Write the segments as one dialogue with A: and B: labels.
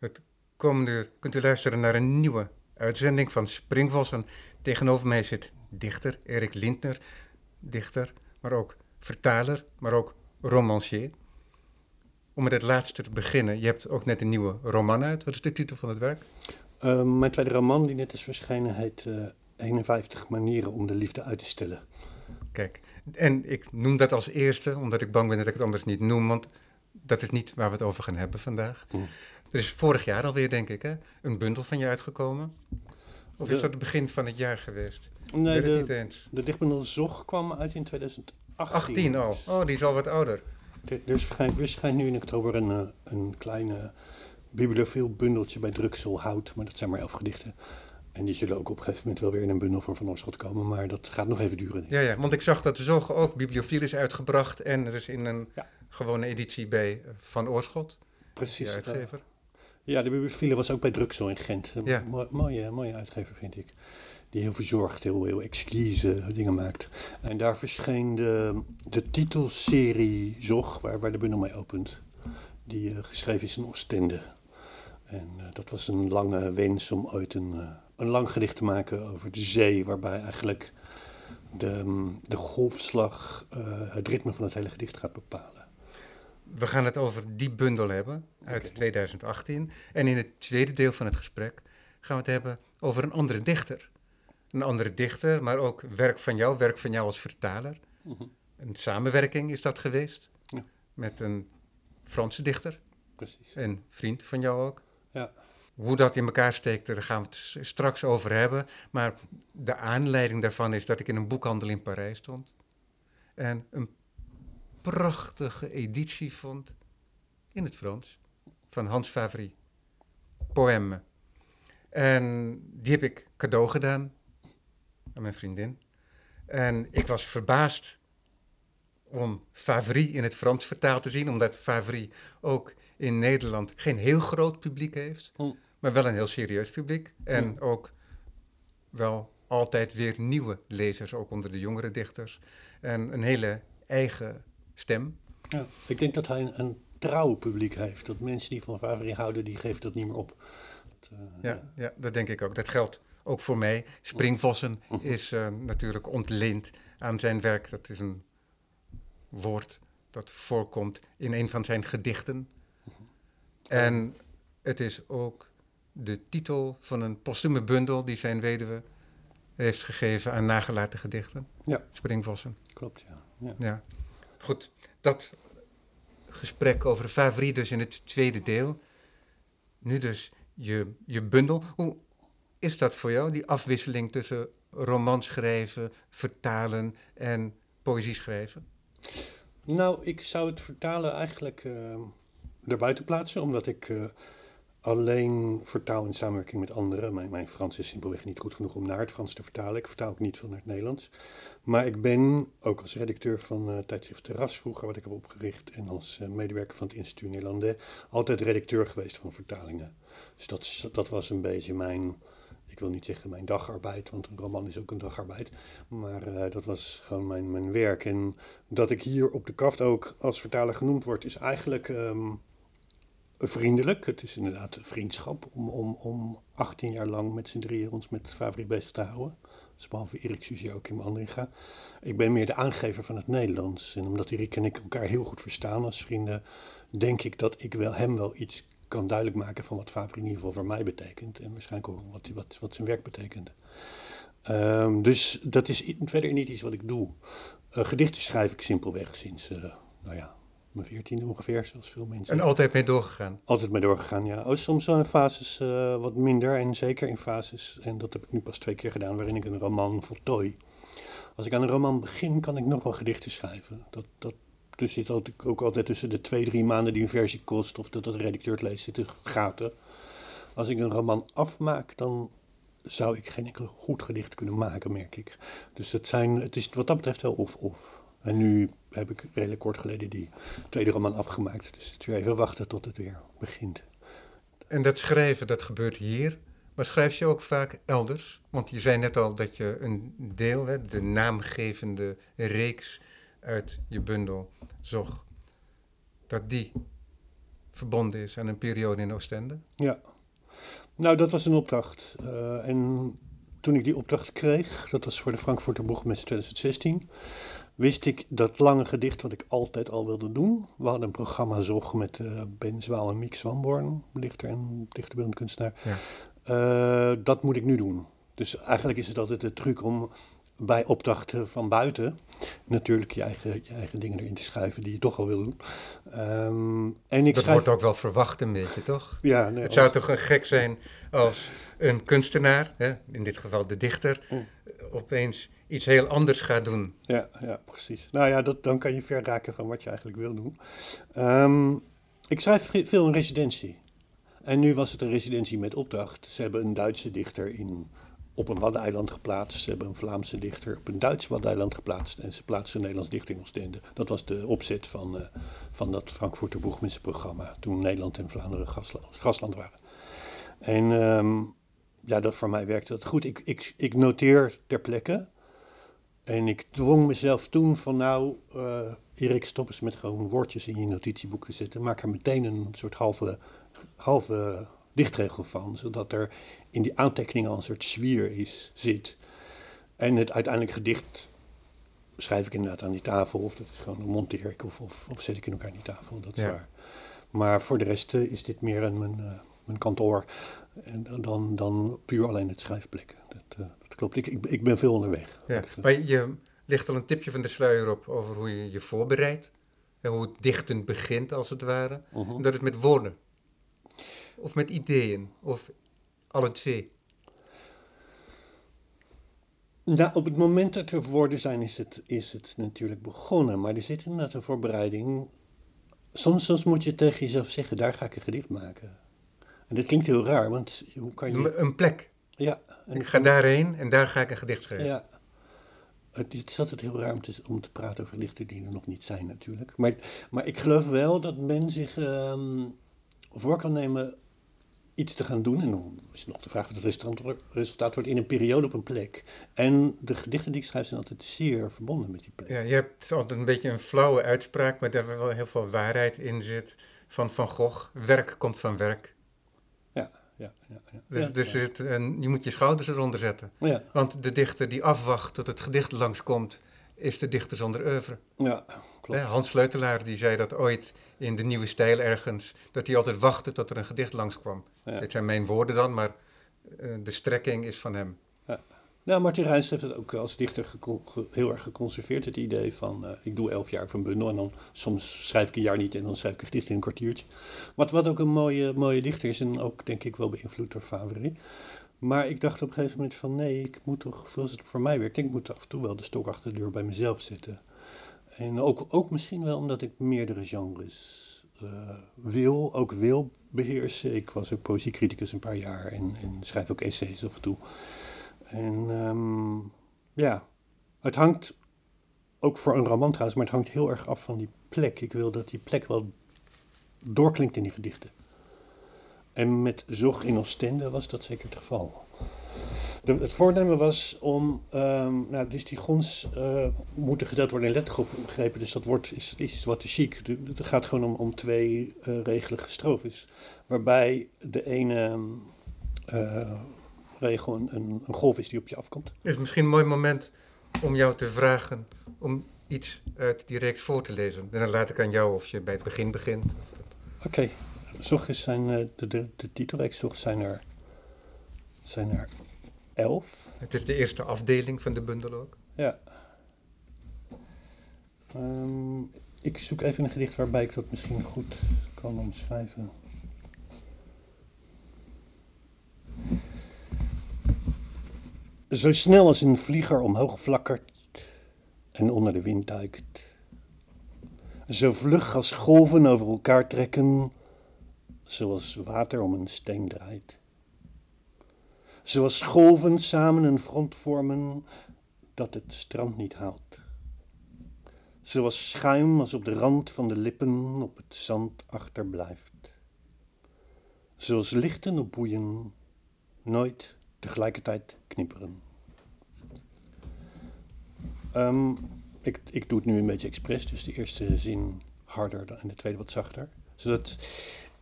A: Het komende uur kunt u luisteren naar een nieuwe uitzending van Springvossen. Tegenover mij zit dichter Erik Lindner, dichter, maar ook vertaler, maar ook romancier. Om met het laatste te beginnen, je hebt ook net een nieuwe roman uit. Wat is de titel van het werk?
B: Uh, mijn tweede roman, die net is verschenen, heet uh, 51 manieren om de liefde uit te stellen.
A: Kijk, en ik noem dat als eerste, omdat ik bang ben dat ik het anders niet noem, want dat is niet waar we het over gaan hebben vandaag. Mm. Er is vorig jaar alweer, denk ik, hè, een bundel van je uitgekomen. Of is dat het begin van het jaar geweest?
B: Nee, de, niet eens. de dichtbundel Zog kwam uit in 2018.
A: 18 al? Oh, die is al wat ouder.
B: Er verschijnt, verschijnt nu in oktober een, uh, een kleine bibliofiel bundeltje bij Druksel Hout, maar dat zijn maar elf gedichten. En die zullen ook op een gegeven moment wel weer in een bundel van Van Oorschot komen, maar dat gaat nog even duren.
A: Ja, ja, want ik zag dat de Zog ook bibliofiel is uitgebracht en er is in een gewone editie bij Van Oorschot.
B: Precies.
A: De uitgever.
B: Ja, de bibliofiele was ook bij Druksel in Gent. Mooie, mooie uitgever, vind ik. Die heel verzorgd, heel, heel exquise dingen maakt. En daar verscheen de, de titelserie Zog, waar, waar de bundel mee opent. Die uh, geschreven is in Oostende. En uh, dat was een lange wens om ooit een, uh, een lang gedicht te maken over de zee. Waarbij eigenlijk de, de golfslag het ritme van het hele gedicht gaat bepalen.
A: We gaan het over die bundel hebben uit 2018. En in het tweede deel van het gesprek gaan we het hebben over een andere dichter. Een andere dichter, maar ook werk van jou, werk van jou als vertaler. Mhm. Een samenwerking is dat geweest ja. met een Franse dichter.
B: Precies.
A: Een vriend van jou ook.
B: Ja.
A: Hoe dat in elkaar steekt, daar gaan we het straks over hebben. Maar de aanleiding daarvan is dat ik in een boekhandel in Parijs stond. En een prachtige editie vond in het Frans van Hans Favry. Poème. En die heb ik cadeau gedaan aan mijn vriendin. En ik was verbaasd om Favry in het Frans vertaald te zien, omdat Favry ook in Nederland geen heel groot publiek heeft, hm. maar wel een heel serieus publiek. En ook wel altijd weer nieuwe lezers, ook onder de jongere dichters. En een hele eigen stem.
B: Ja, ik denk dat hij een, een trouw publiek heeft. Dat mensen die van Favre houden, die geven dat niet meer op.
A: Dat, uh, ja, ja. ja, dat denk ik ook. Dat geldt ook voor mij. Springvossen is uh, natuurlijk ontleend aan zijn werk. Dat is een woord dat voorkomt in een van zijn gedichten. En het is ook de titel van een postume bundel die zijn weduwe heeft gegeven aan nagelaten gedichten.
B: Ja.
A: Springvossen.
B: Klopt, ja. ja.
A: ja. Goed, dat gesprek over Favri dus in het tweede deel. Nu dus je, je bundel. Hoe is dat voor jou, die afwisseling tussen romans schrijven, vertalen en poëzie schrijven?
B: Nou, ik zou het vertalen eigenlijk uh, erbuiten plaatsen, omdat ik uh, alleen vertaal in samenwerking met anderen. Mijn, mijn Frans is simpelweg niet goed genoeg om naar het Frans te vertalen. Ik vertaal ook niet veel naar het Nederlands. Maar ik ben ook als redacteur van uh, tijdschrift Terras vroeger, wat ik heb opgericht, en als uh, medewerker van het Instituut Nederlandais, altijd redacteur geweest van vertalingen. Dus dat, dat was een beetje mijn, ik wil niet zeggen mijn dagarbeid, want een roman is ook een dagarbeid. Maar uh, dat was gewoon mijn, mijn werk. En dat ik hier op de kaft ook als vertaler genoemd word, is eigenlijk um, vriendelijk. Het is inderdaad vriendschap om, om, om 18 jaar lang met z'n drieën ons met Favri bezig te houden. Dus behalve Erik Suzie ook in Andringa. Ik ben meer de aangever van het Nederlands. En omdat Erik en ik elkaar heel goed verstaan als vrienden, denk ik dat ik wel hem wel iets kan duidelijk maken van wat Favre in ieder geval voor mij betekent. En waarschijnlijk ook wat, wat, wat zijn werk betekent. Um, dus dat is verder niet iets wat ik doe. Uh, gedichten schrijf ik simpelweg sinds, uh, nou ja, mijn veertiende ongeveer, zoals veel mensen.
A: En altijd mee doorgegaan?
B: Altijd mee doorgegaan, ja. Oh, soms in fases uh, wat minder en zeker in fases, en dat heb ik nu pas twee keer gedaan, waarin ik een roman voltooi. Als ik aan een roman begin, kan ik nog wel gedichten schrijven. Dat, dat dus zit ook altijd tussen de twee, drie maanden die een versie kost, of dat de redacteur het leest, zitten gaten. Als ik een roman afmaak, dan zou ik geen enkel goed gedicht kunnen maken, merk ik. Dus het, zijn, het is wat dat betreft wel of-of. En nu heb ik redelijk kort geleden die tweede roman afgemaakt. Dus het is weer even wachten tot het weer begint.
A: En dat schrijven, dat gebeurt hier. Maar schrijf je ook vaak elders? Want je zei net al dat je een deel, hè, de naamgevende reeks uit je bundel Zog, dat die verbonden is aan een periode in Oostende.
B: Ja. Nou, dat was een opdracht. Uh, en toen ik die opdracht kreeg, dat was voor de Frankfurter Boegmeester 2016, wist ik dat lange gedicht wat ik altijd al wilde doen. We hadden een programma Zog met uh, Ben Zwaal en Miek Zwanborn, dichter en dichterbeeldend kunstenaar. Ja. Uh, dat moet ik nu doen. Dus eigenlijk is het altijd de truc om bij opdrachten van buiten natuurlijk je eigen, je eigen dingen erin te schrijven die je toch al wil doen. Um,
A: en ik dat wordt ook wel verwacht een beetje, toch?
B: Ja. Nee,
A: het zou toch een gek zijn als een kunstenaar, hè, in dit geval de dichter, mm. opeens iets heel anders gaat doen.
B: Ja, ja precies. Nou ja, dat, dan kan je ver raken van wat je eigenlijk wil doen. Um, ik schrijf veel in residentie. En nu was het een residentie met opdracht. Ze hebben een Duitse dichter in op een Waddeneiland geplaatst. Ze hebben een Vlaamse dichter op een Duits Waddeneiland geplaatst. En ze plaatsen een Nederlands dichter in Oostende. Dat was de opzet van, uh, van dat Frankfurter programma Toen Nederland en Vlaanderen gasland waren. En um, ja, dat voor mij werkte dat goed. Ik, ik, ik noteer ter plekke. En ik dwong mezelf toen van nou, uh, Erik, stop eens met gewoon woordjes in je notitieboek te zetten. Maak er meteen een soort halve, halve dichtregel van. Zodat er in die aantekening al een soort zwier is, zit. En het uiteindelijk gedicht schrijf ik inderdaad aan die tafel. Of dat is gewoon een monteer ik of, of, of zet ik in elkaar aan die tafel. Dat is waar. Maar voor de rest uh, is dit meer een, mijn, uh, mijn kantoor. En dan, dan puur alleen het schrijfplek. Dat, uh, dat klopt. Ik, ik, ik, ben veel onderweg.
A: Ja. Maar je ligt al een tipje van de sluier op over hoe je je voorbereidt. En hoe het dichten begint, als het ware. -huh. En dat is met woorden. Of met ideeën. Of alle twee?
B: Nou, op het moment dat er woorden zijn, is het, is het natuurlijk begonnen. Maar er zit inderdaad een voorbereiding. Soms, soms moet je tegen jezelf zeggen, daar ga ik een gedicht maken. En dit klinkt heel raar, want hoe kan je...
A: Een plek.
B: Ja.
A: Ik ga daarheen en daar ga ik een gedicht schrijven.
B: Ja. Het is altijd heel raar om te, om te praten over gedichten die er nog niet zijn natuurlijk. Maar, maar ik geloof wel dat men zich um, voor kan nemen iets te gaan doen. En dan is nog de vraag wat het resultaat wordt in een periode op een plek. En de gedichten die ik schrijf zijn altijd zeer verbonden met die plek.
A: Ja, je hebt altijd een beetje een flauwe uitspraak, maar daar wel heel veel waarheid in zit. Van Van Gogh, werk komt van werk.
B: Ja, ja, ja. ja.
A: Dus,
B: ja,
A: dus Het, en je moet je schouders eronder zetten.
B: Ja.
A: Want de dichter die afwacht tot het gedicht langskomt, is de dichter zonder oeuvre.
B: Ja, klopt.
A: Hans Sleutelaar die zei dat ooit in de nieuwe stijl ergens, dat hij altijd wachtte tot er een gedicht langskwam. Ja. Dit zijn mijn woorden dan, maar uh, de strekking is van hem.
B: Ja. Nou, Martin Rijns heeft het ook als dichter heel erg geconserveerd, het idee van uh, ik doe elf jaar van bundel en dan soms schrijf ik een jaar niet en dan schrijf ik een gedicht in een kwartiertje. Wat, wat ook een mooie, mooie dichter is en ook denk ik wel beïnvloed door Favre. Maar ik dacht op een gegeven moment van nee, ik moet toch, zoals het voor mij werkt, ik moet af en toe wel de stok achter de deur bij mezelf zetten. En ook, ook misschien wel omdat ik meerdere genres uh, wil, ook wil beheersen. Ik was ook poëziecriticus een paar jaar en, en schrijf ook essays af en toe. En um, ja, het hangt ook voor een roman trouwens, maar het hangt heel erg af van die plek. Ik wil dat die plek wel doorklinkt in die gedichten. En met Zog in Oostende was dat zeker het geval. De, het voornemen was om, um, nou, dus die gons uh, moeten gedeeld worden in lettergroep begrepen, dus dat wordt, is, is wat te chic. Het gaat gewoon om, om twee uh, regelige strofes, waarbij de ene uh, regel een, een, een, golf is die op je afkomt.
A: Is misschien een mooi moment om jou te vragen om iets uit die reeks voor te lezen. En dan laat ik aan jou of je bij het begin begint.
B: Oké, okay. Zorg zijn, de, de, de titelreeks zijn er, zijn er
A: Het is de eerste afdeling van de bundel ook.
B: Ja. Um, ik zoek even een gedicht waarbij ik dat misschien goed kan omschrijven. Zo snel als een vlieger omhoog flakkert en onder de wind duikt. Zo vlug als golven over elkaar trekken, zoals water om een steen draait. Zoals golven samen een front vormen dat het strand niet haalt. Zoals schuim als op de rand van de lippen op het zand achterblijft. Zoals lichten op boeien nooit tegelijkertijd knipperen. Um, ik, ik doe het nu een beetje expres, dus de eerste zin harder en de tweede wat zachter. Zodat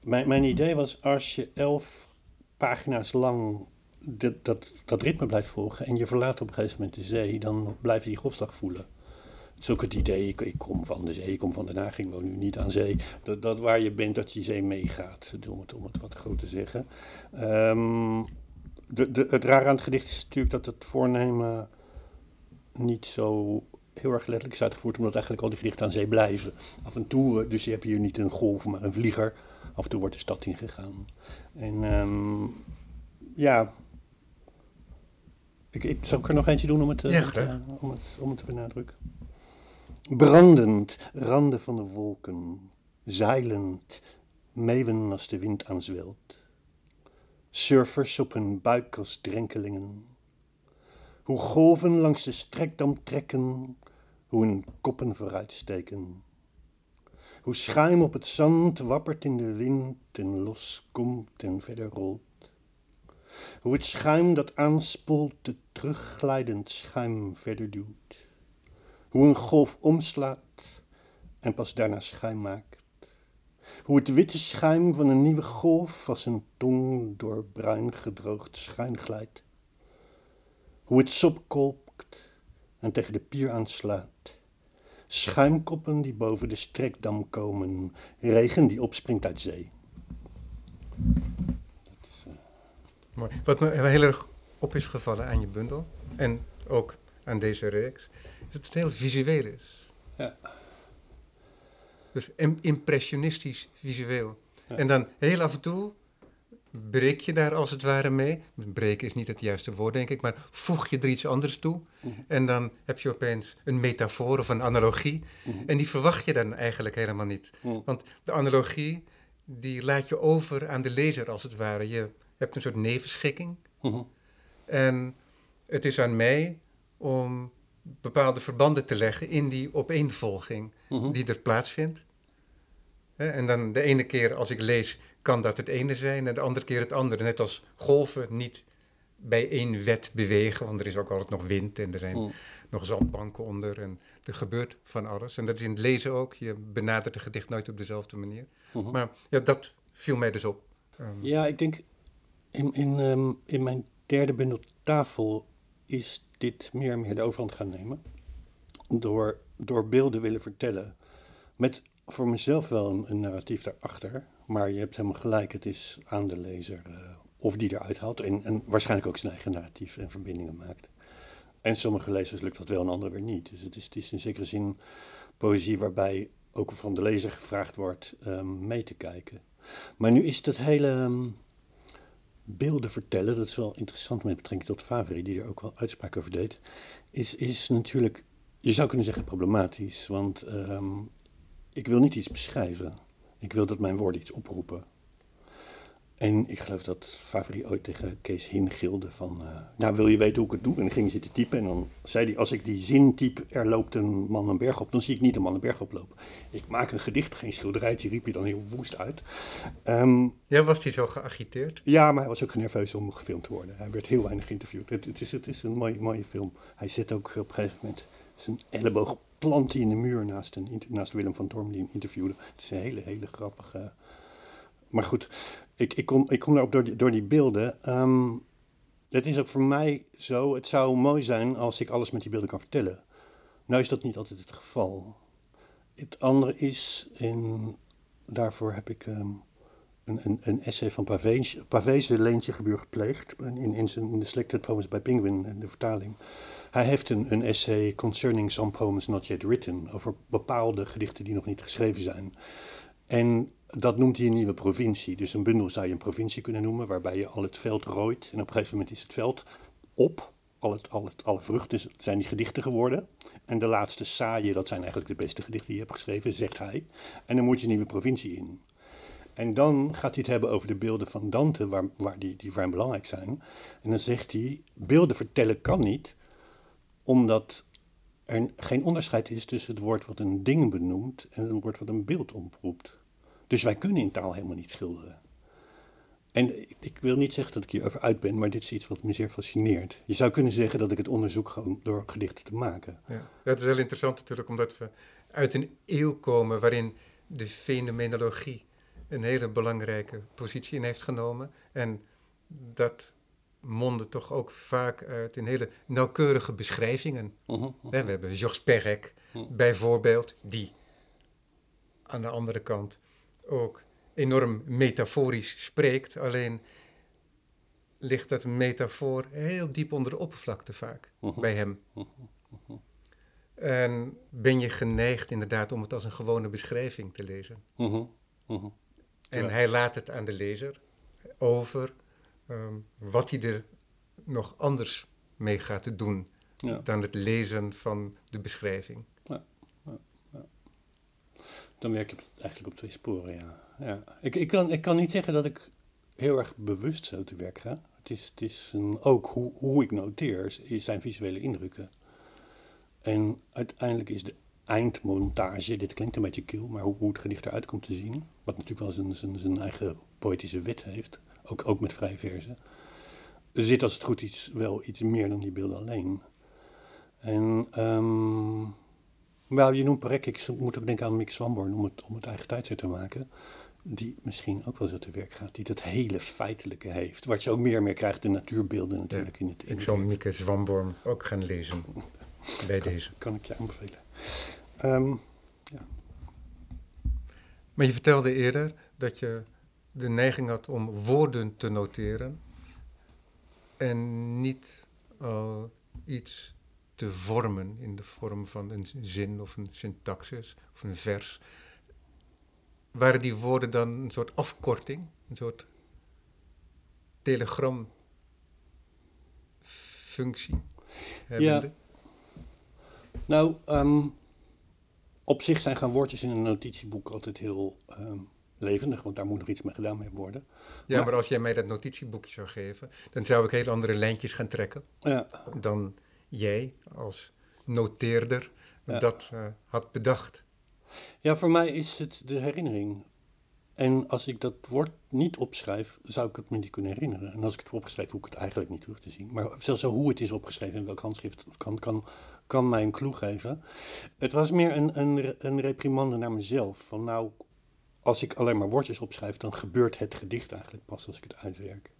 B: mijn, mijn idee was als je elf pagina's lang dit, dat, dat ritme blijft volgen en je verlaat op een gegeven moment de zee, dan blijf je die golfslag voelen. Het is ook het idee, ik, kom van de zee, ik kom van Den Haag, ik woon nu niet aan zee. Dat, dat waar je bent, dat je zee meegaat, om het, om het wat groot te zeggen. Ehm, de, het rare aan het gedicht is natuurlijk dat het voornemen niet zo heel erg letterlijk is uitgevoerd, omdat eigenlijk al die gedichten aan zee blijven. Af en toe, dus je hebt hier niet een golf, maar een vlieger. Af en toe wordt de stad ingegaan. En um, ja, ik, ik, zal ik er nog eentje doen om het,
A: ja,
B: om het, om het te benadrukken? Brandend, randen van de wolken, zeilend, meeuwen als de wind aanzwelt. Surfers op hun buik als drenkelingen. Hoe golven langs de strekdam trekken, hoe hun koppen vooruitsteken. Hoe schuim op het zand wappert in de wind en loskomt en verder rolt. Hoe het schuim dat aanspoelt de terugglijdend schuim verder duwt. Hoe een golf omslaat en pas daarna schuim maakt. Hoe het witte schuim van een nieuwe golf als een tong door bruin gedroogd schuim glijdt. Hoe het sopkolkt en tegen de pier aanslaat. Schuimkoppen die boven de strekdam komen, regen die opspringt uit zee.
A: Mooi. Wat me heel erg op is gevallen aan je bundel en ook aan deze reeks, is dat het heel visueel is.
B: Ja.
A: Dus impressionistisch visueel. En dan heel af en toe breek je daar als het ware mee. Breken is niet het juiste woord, denk ik, maar voeg je er iets anders toe.
B: Mhm.
A: En dan heb je opeens een metafoor of een analogie.
B: Mhm.
A: En die verwacht je dan eigenlijk helemaal niet.
B: Mhm.
A: Want de analogie, die laat je over aan de lezer als het ware. Je hebt een soort nevenschikking.
B: Mhm.
A: En het is aan mij om bepaalde verbanden te leggen in die opeenvolging
B: Mhm.
A: die er plaatsvindt. Hè, En dan de ene keer als ik lees, kan dat het ene zijn en de andere keer het andere. Net als golven niet bij één wet bewegen, want er is ook altijd nog wind en er zijn
B: Mhm.
A: nog zandbanken onder en er gebeurt van alles. En dat is in het lezen ook. Je benadert een gedicht nooit op dezelfde manier. Maar ja, dat viel mij dus op. Ehm,
B: Ja, ik denk in, in, ehm, in mijn derde bundel tafel is dit meer en meer de overhand gaan nemen. Door, door beelden willen vertellen. Met voor mezelf wel een, narratief daarachter. Maar je hebt helemaal gelijk, het is aan de lezer eh, of die eruit haalt. En, en waarschijnlijk ook zijn eigen narratief en verbindingen maakt. En sommige lezers lukt dat wel en anderen weer niet. Dus het is, het is in zekere zin poëzie waarbij ook van de lezer gevraagd wordt ehm, mee te kijken. Maar nu is dat hele ehm, beelden vertellen, dat is wel interessant met betrekking tot Favre, die er ook wel uitspraak over deed, is, is natuurlijk, je zou kunnen zeggen problematisch, want ehm, ik wil niet iets beschrijven. Ik wil dat mijn woorden iets oproepen. En ik geloof dat Favre ooit tegen Kees Hin gilde van, eh, nou wil je weten hoe ik het doe? En dan ging hij zitten typen en dan zei hij, als ik die zin typ, er loopt een man een berg op, dan zie ik niet een man een berg oplopen. Ik maak een gedicht, geen schilderijtje, riep hij dan heel woest uit. Ehm,
A: ja, was die zo geagiteerd?
B: ja, maar hij was ook nerveus om gefilmd te worden. Hij werd heel weinig geïnterviewd. Het, het is, het is een mooie, mooie film. Hij zit ook op een gegeven moment zijn elleboog plant hij in de muur naast, een, naast Willem van Torm die hem interviewde. Het is een hele, hele grappige... Maar goed, ik, ik, kom, ik kom daarop door die, door die beelden. Ehm, het is ook voor mij zo, het zou mooi zijn als ik alles met die beelden kan vertellen. Nou is dat niet altijd het geval. Het andere is, en daarvoor heb ik ehm, een, een, een essay van Pavese, Pavese Leentje Gebuur gepleegd. In, in, zijn, de Selected Poems by Penguin, in de vertaling. Hij heeft een essay concerning some poems not yet written. Over bepaalde gedichten die nog niet geschreven zijn. En dat noemt hij een nieuwe provincie. Dus een bundel zou je een provincie kunnen noemen, waarbij je al het veld rooit. En op een gegeven moment is het veld op. Al het, al het, alle vruchten zijn die gedichten geworden. En de laatste saaien, dat zijn eigenlijk de beste gedichten die je hebt geschreven, zegt hij. En dan moet je een nieuwe provincie in. En dan gaat hij het hebben over de beelden van Dante, waar, waar die, die hem belangrijk zijn. En dan zegt hij, beelden vertellen kan niet, omdat er geen onderscheid is tussen het woord wat een ding benoemt en het woord wat een beeld oproept. Dus wij kunnen in taal helemaal niet schilderen. En ik, wil niet zeggen dat ik hierover uit ben, maar dit is iets wat me zeer fascineert. Je zou kunnen zeggen dat ik het onderzoek gewoon door gedichten te maken.
A: Ja. Dat is heel interessant natuurlijk, omdat we uit een eeuw komen waarin de fenomenologie een hele belangrijke positie in heeft genomen. En dat mondde toch ook vaak uit in hele nauwkeurige beschrijvingen.
B: Mhm, mhm.
A: We hebben Georges Perec
B: Mhm.
A: bijvoorbeeld, die aan de andere kant ook enorm metaforisch spreekt. Alleen ligt dat metafoor heel diep onder de oppervlakte vaak
B: Mhm.
A: bij hem.
B: Mhm, mhm.
A: En ben je geneigd inderdaad om het als een gewone beschrijving te lezen. En hij laat het aan de lezer over ehm, wat hij er nog anders mee gaat doen
B: Ja.
A: dan het lezen van de beschrijving.
B: Dan werk op- eigenlijk op twee sporen, ja. ja. Ik, ik, kan, ik kan niet zeggen dat ik heel erg bewust zo te werk ga. Het is, het is een, ook hoe, hoe ik noteer, zijn visuele indrukken. En uiteindelijk is de eindmontage, dit klinkt een beetje kil, maar hoe, hoe het gedicht eruit komt te zien, wat natuurlijk wel zijn, zijn, zijn eigen poëtische wit heeft, ook, ook met vrije verzen, zit als het goed is wel iets meer dan die beelden alleen. En ehm, wel, je noemt Perek, ik moet ook denken aan Mick Swanborn om het, om het eigen tijdset te maken. Die misschien ook wel zo te werk gaat, die dat hele feitelijke heeft. Wat je ook meer en meer krijgt, de natuurbeelden natuurlijk in het in
A: Ik zal
B: werk.
A: Mieke Zwamborn ook gaan lezen bij deze.
B: Kan ik je aanbevelen. Ehm,
A: Maar je vertelde eerder dat je de neiging had om woorden te noteren en niet al iets te vormen in de vorm van een zin of een syntaxis of een vers. Waren die woorden dan een soort afkorting, een soort telegramfunctie? hebbende?
B: nou, ehm, op zich zijn gaan woordjes in een notitieboek altijd heel ehm, levendig, want daar moet nog iets mee gedaan mee worden.
A: Ja,
B: Maar-
A: maar als jij mij dat notitieboekje zou geven, dan zou ik heel andere lijntjes gaan trekken.
B: Ja,
A: dan jij als noteerder
B: Ja.
A: dat eh, had bedacht.
B: Ja, voor mij is het de herinnering. En als ik dat woord niet opschrijf, zou ik het me niet kunnen herinneren. En als ik het heb opgeschreven, hoef ik het eigenlijk niet terug te zien. Maar zelfs zo hoe het is opgeschreven en welk handschrift kan, kan, kan mij een clue geven. Het was meer een, een, een reprimande naar mezelf. Van nou, als ik alleen maar woordjes opschrijf, dan gebeurt het gedicht eigenlijk pas als ik het uitwerk.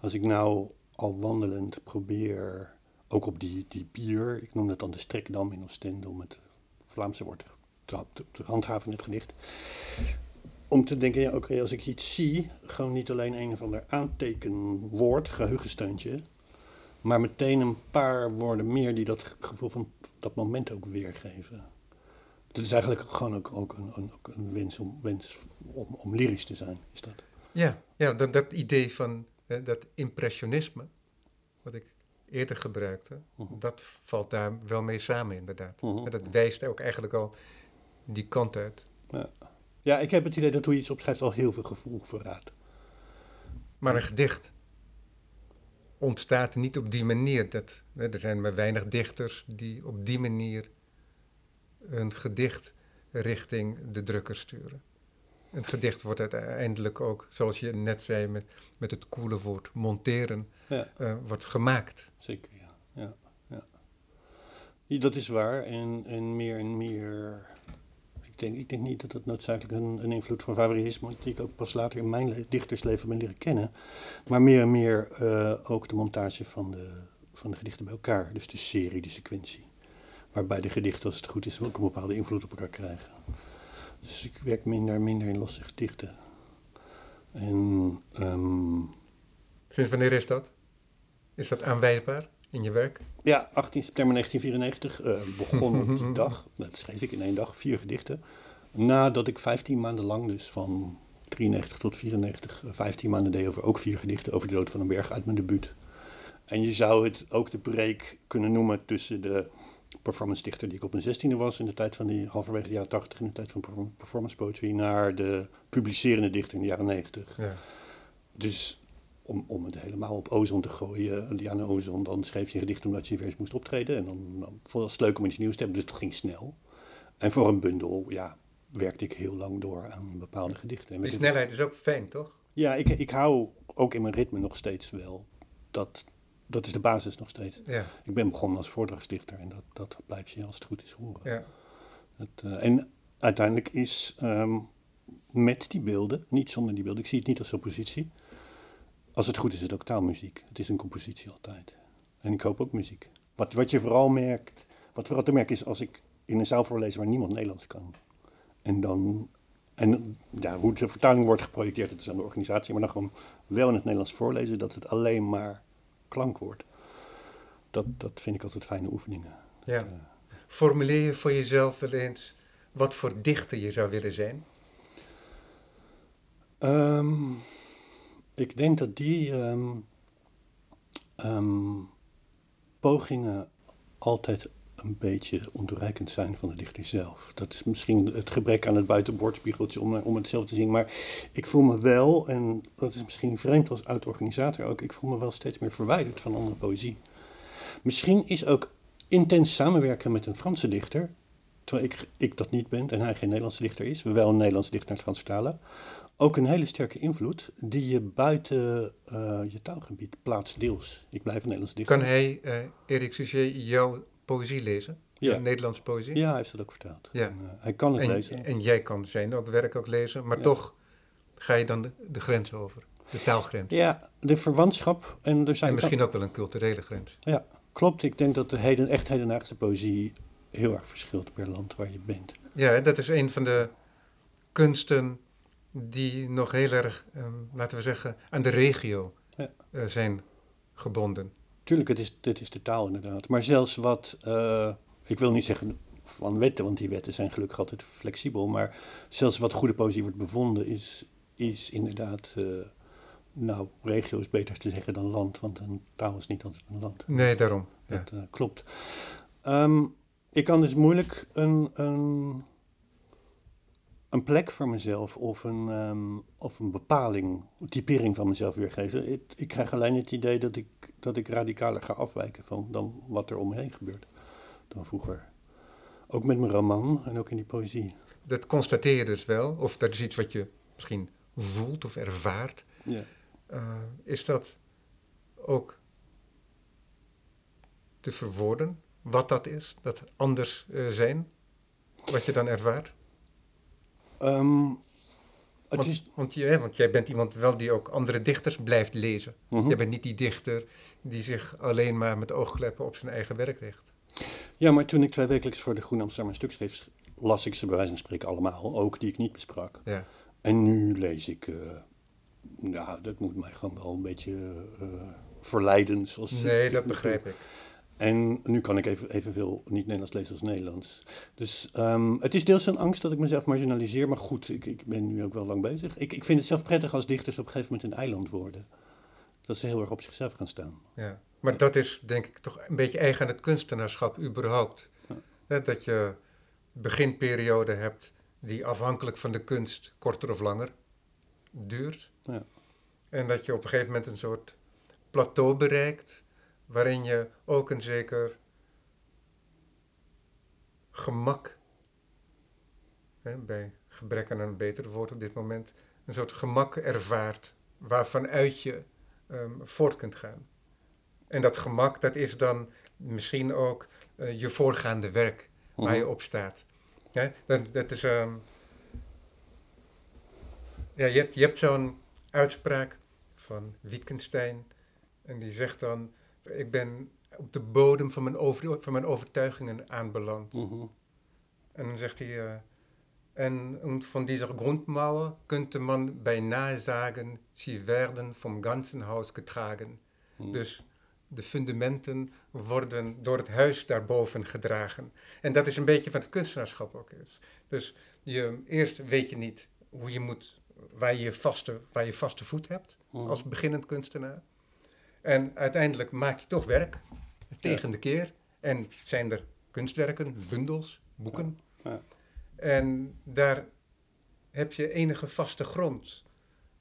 B: Als ik nou al wandelend probeer, ook op die, die pier, ik noem dat dan de Strekdam in Oostende, om het Vlaamse woord te, te, handhaven in het gedicht. Om te denken, ja, oké, als ik iets zie, gewoon niet alleen een of ander aantekenwoord, geheugensteuntje, maar meteen een paar woorden meer die dat gevoel van dat moment ook weergeven. Dat is eigenlijk gewoon ook, ook, een, een, een wens, om, wens om, om lyrisch te zijn, is dat.
A: Ja, ja dat, dat idee van eh, dat impressionisme, wat ik eerder gebruikte,
B: Mhm.
A: dat valt daar wel mee samen inderdaad.
B: Mhm.
A: En dat wijst ook eigenlijk al die kant uit.
B: Ja, ik heb het idee dat hoe je iets opschrijft al heel veel gevoel verraadt.
A: Maar een gedicht ontstaat niet op die manier. Dat, hè, er zijn maar weinig dichters die op die manier een gedicht richting de drukker sturen. Een gedicht wordt uiteindelijk ook, zoals je net zei met, met het koele woord monteren,
B: Ja.
A: eh, wordt gemaakt.
B: Zeker, ja. ja, ja. Dat is waar. En, en meer en meer. Ik denk, ik denk niet dat het noodzakelijk een, een invloed van Fabri is, die ik ook pas later in mijn le- dichtersleven ben leren kennen. Maar meer en meer eh, ook de montage van de, van de gedichten bij elkaar. Dus de serie, de sequentie. Waarbij de gedichten, als het goed is, ook een bepaalde invloed op elkaar krijgen. Dus ik werk minder en minder in losse gedichten. En ehm,
A: Sinds wanneer is dat? Is dat aanwijsbaar in je werk?
B: Ja, 18 september 1994 eh, begon het die dag. Dat schreef ik in één dag, vier gedichten. Nadat ik 15 maanden lang, dus van 93 tot 94, eh, 15 maanden deed over ook vier gedichten over de dood van een berg uit mijn debuut. En je zou het ook de break kunnen noemen tussen de performance dichter die ik op mijn 16e was in de tijd van die halverwege de jaren 80 in de tijd van perform- performance poetry naar de publicerende dichter in de jaren 90.
A: Ja.
B: Dus om, om het helemaal op ozon te gooien, Diana Ozon, dan schreef je een gedicht omdat je weer eens moest optreden. En dan, dan het leuk om iets nieuws te hebben, dus het ging snel. En voor een bundel, ja, werkte ik heel lang door aan bepaalde gedichten. En
A: Die snelheid is ook fijn, toch?
B: Ja, ik, ik hou ook in mijn ritme nog steeds wel. Dat, dat is de basis nog steeds.
A: Ja,
B: Ik ben begonnen als voordragsdichter en dat, dat blijf je als het goed is horen.
A: ja.
B: Het, eh, en uiteindelijk is ehm, met die beelden, niet zonder die beelden. Ik zie het niet als oppositie. Als het goed is, is het ook taalmuziek. Het is een compositie altijd. En ik hoop ook muziek. Wat, wat je vooral merkt, wat vooral te merken is als ik in een zaal voorlees waar niemand Nederlands kan. En dan, en ja, hoe de vertaling wordt geprojecteerd, dat is aan de organisatie, maar dan gewoon wel in het Nederlands voorlezen, dat het alleen maar klank wordt. Dat, dat vind ik altijd fijne oefeningen.
A: Ja. Formuleer je voor jezelf wel eens wat voor dichter je zou willen zijn?
B: Um, ik denk dat die um, um, pogingen altijd een beetje ontoereikend zijn van de dichter zelf. Dat is misschien het gebrek aan het buitenbordspiegeltje om, om het zelf te zien. Maar ik voel me wel, en dat is misschien vreemd als oud-organisator ook, ik voel me wel steeds meer verwijderd van andere poëzie. Misschien is ook intens samenwerken met een Franse dichter, terwijl ik, ik dat niet ben en hij geen Nederlandse dichter is, we wel een Nederlandse dichter naar het Frans vertalen, ook een hele sterke invloed die je buiten uh, je taalgebied plaatst deels. Ik blijf een Nederlandse dichter.
A: Kan hij, uh, Erik Sujet, jouw poëzie lezen?
B: Ja.
A: Nederlandse poëzie?
B: Ja, hij heeft het ook vertaald.
A: Ja.
B: En, uh, hij kan het
A: en,
B: lezen.
A: En jij kan zijn ook werk ook lezen, maar ja. toch ga je dan de, de, grens over, de taalgrens.
B: Ja, de verwantschap. En, er zijn
A: en misschien ook wel een culturele grens.
B: Ja, klopt. Ik denk dat de heden, echt hedendaagse poëzie heel erg verschilt per land waar je bent.
A: Ja, dat is een van de kunsten die nog heel erg, um, laten we zeggen, aan de regio
B: ja.
A: uh, zijn gebonden.
B: Tuurlijk, het is, het is de taal inderdaad. Maar zelfs wat, uh, ik wil niet zeggen van wetten, want die wetten zijn gelukkig altijd flexibel. Maar zelfs wat goede poëzie wordt bevonden is, is inderdaad, uh, nou, regio is beter te zeggen dan land. Want een taal is niet altijd een land.
A: Nee, daarom.
B: Dat ja. klopt. Um, ik kan dus moeilijk een... een een plek voor mezelf of een, um, of een bepaling, een typering van mezelf weergeven. Ik, ik, krijg alleen het idee dat ik, dat ik radicaler ga afwijken van dan wat er omheen gebeurt dan vroeger. Ook met mijn roman en ook in die poëzie.
A: Dat constateer je dus wel, of dat is iets wat je misschien voelt of ervaart.
B: Ja.
A: Uh, is dat ook te verwoorden, wat dat is, dat anders uh, zijn, wat je dan ervaart?
B: Um, het
A: want,
B: is...
A: want, je, want, jij bent iemand wel die ook andere dichters blijft lezen.
B: Mm -hmm.
A: Jij bent niet die dichter die zich alleen maar met oogkleppen op zijn eigen werk richt.
B: Ja, maar toen ik twee wekelijks voor de Groene Amsterdam een stuk schreef, las ik ze bij wijze van spreken allemaal, ook die ik niet besprak.
A: Ja.
B: En nu lees ik, uh, nou, dat moet mij gewoon wel een beetje uh, verleiden. Zoals
A: nee, dat begrijp ik.
B: En nu kan ik even, evenveel niet Nederlands lezen als Nederlands. Dus um, het is deels een angst dat ik mezelf marginaliseer. Maar goed, ik, ik ben nu ook wel lang bezig. Ik, ik vind het zelf prettig als dichters op een gegeven moment een eiland worden. Dat ze heel erg op zichzelf gaan staan.
A: Ja, maar dat is denk ik toch een beetje eigen aan het kunstenaarschap überhaupt.
B: Ja.
A: Dat je beginperiode hebt die afhankelijk van de kunst korter of langer duurt.
B: Ja.
A: En dat je op een gegeven moment een soort plateau bereikt waarin je ook een zeker gemak, hè, bij gebrek aan een beter woord op dit moment, een soort gemak ervaart waarvanuit je um, voort kunt gaan. En dat gemak, dat is dan misschien ook uh, je voorgaande werk waar
B: Mhm.
A: je op staat. Ja, dat, dat is, um, ja, je hebt, je hebt zo'n uitspraak van Wittgenstein en die zegt dan, ik ben op de bodem van mijn, over, van mijn overtuigingen aanbeland.
B: Mm -hmm.
A: En dan zegt hij, uh, en und von dieser Grundmauer könnte man bijna sagen, sie werden vom ganzen Haus getragen.
B: Mhm.
A: Dus de fundamenten worden door het huis daarboven gedragen. En dat is een beetje van het kunstenaarschap ook is. Dus je, eerst weet je niet hoe je moet, waar je vaste, waar je vaste voet hebt
B: Mhm.
A: als beginnend kunstenaar. En uiteindelijk maak je toch werk, tegen de keer. En zijn er kunstwerken, bundels, boeken.
B: Ja.
A: En daar heb je enige vaste grond.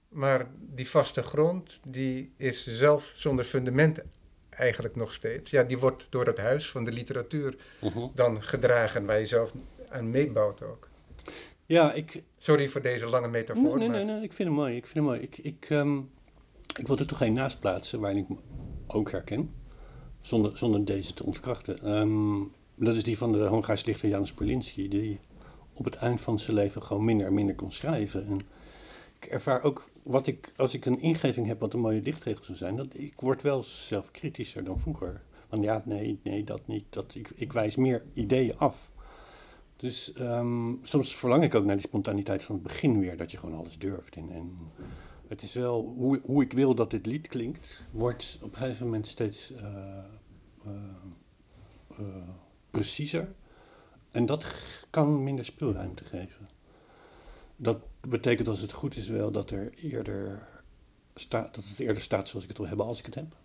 A: Maar die vaste grond, die is zelf zonder fundamenten eigenlijk nog steeds. Ja, die wordt door het huis van de literatuur
B: Mhm.
A: dan gedragen, waar je zelf aan meebouwt ook.
B: Ja, ik...
A: Sorry voor deze lange metafoor.
B: Nee, nee,
A: maar-
B: nee, nee, ik vind hem mooi. Ik vind hem mooi. Ik, ik, ehm, ik wil er toch één naast plaatsen waarin ik ook herken, zonder, zonder deze te ontkrachten. Ehm, dat is die van de Hongaarse dichter Janusz Polinski, die op het eind van zijn leven gewoon minder en minder kon schrijven. En ik ervaar ook, wat ik, als ik een ingeving heb wat een mooie dichtregel zou zijn, dat ik word wel zelfkritischer dan vroeger. Want ja, nee, nee, dat niet. Dat, ik, ik wijs meer ideeën af. Dus ehm, soms verlang ik ook naar die spontaniteit van het begin weer, dat je gewoon alles durft. En, en het is wel, hoe, hoe ik wil dat dit lied klinkt, wordt op een gegeven moment steeds uh, uh, uh, preciezer. En dat kan minder speelruimte geven. Dat betekent als het goed is wel dat er eerder staat, dat het eerder staat zoals ik het wil hebben als ik het heb.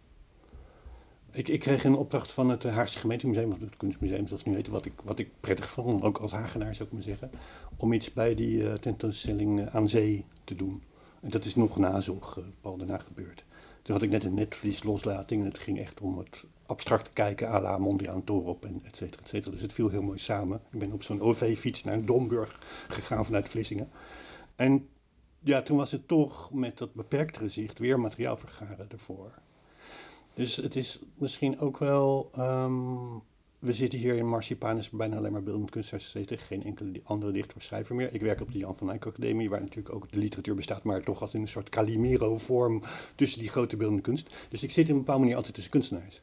B: Ik, ik kreeg een opdracht van het Haagse gemeentemuseum, of het kunstmuseum zoals nu heet, wat ik, wat ik prettig vond, ook als Hagenaar zou ik maar zeggen, om iets bij die tentoonstelling aan zee te doen. En dat is nog nazorg, uh, Paul, daarna gebeurd. Toen had ik net een netvlies loslating en het ging echt om het abstract kijken à la Mondriaan Torop en et cetera, et cetera. Dus het viel heel mooi samen. Ik ben op zo'n OV-fiets naar Domburg gegaan vanuit Vlissingen. En ja, toen was het toch met dat beperktere zicht weer materiaal vergaren ervoor. Dus het is misschien ook wel. Um, we zitten hier in Marsipanus bijna alleen maar beeldend kunstenaars zitten. Geen enkele andere dichter of schrijver meer. Ik werk op de Jan van Eyck Academie, waar natuurlijk ook de literatuur bestaat, maar toch als in een soort Calimero-vorm tussen die grote beeldende kunst. Dus ik zit in een bepaalde manier altijd tussen kunstenaars.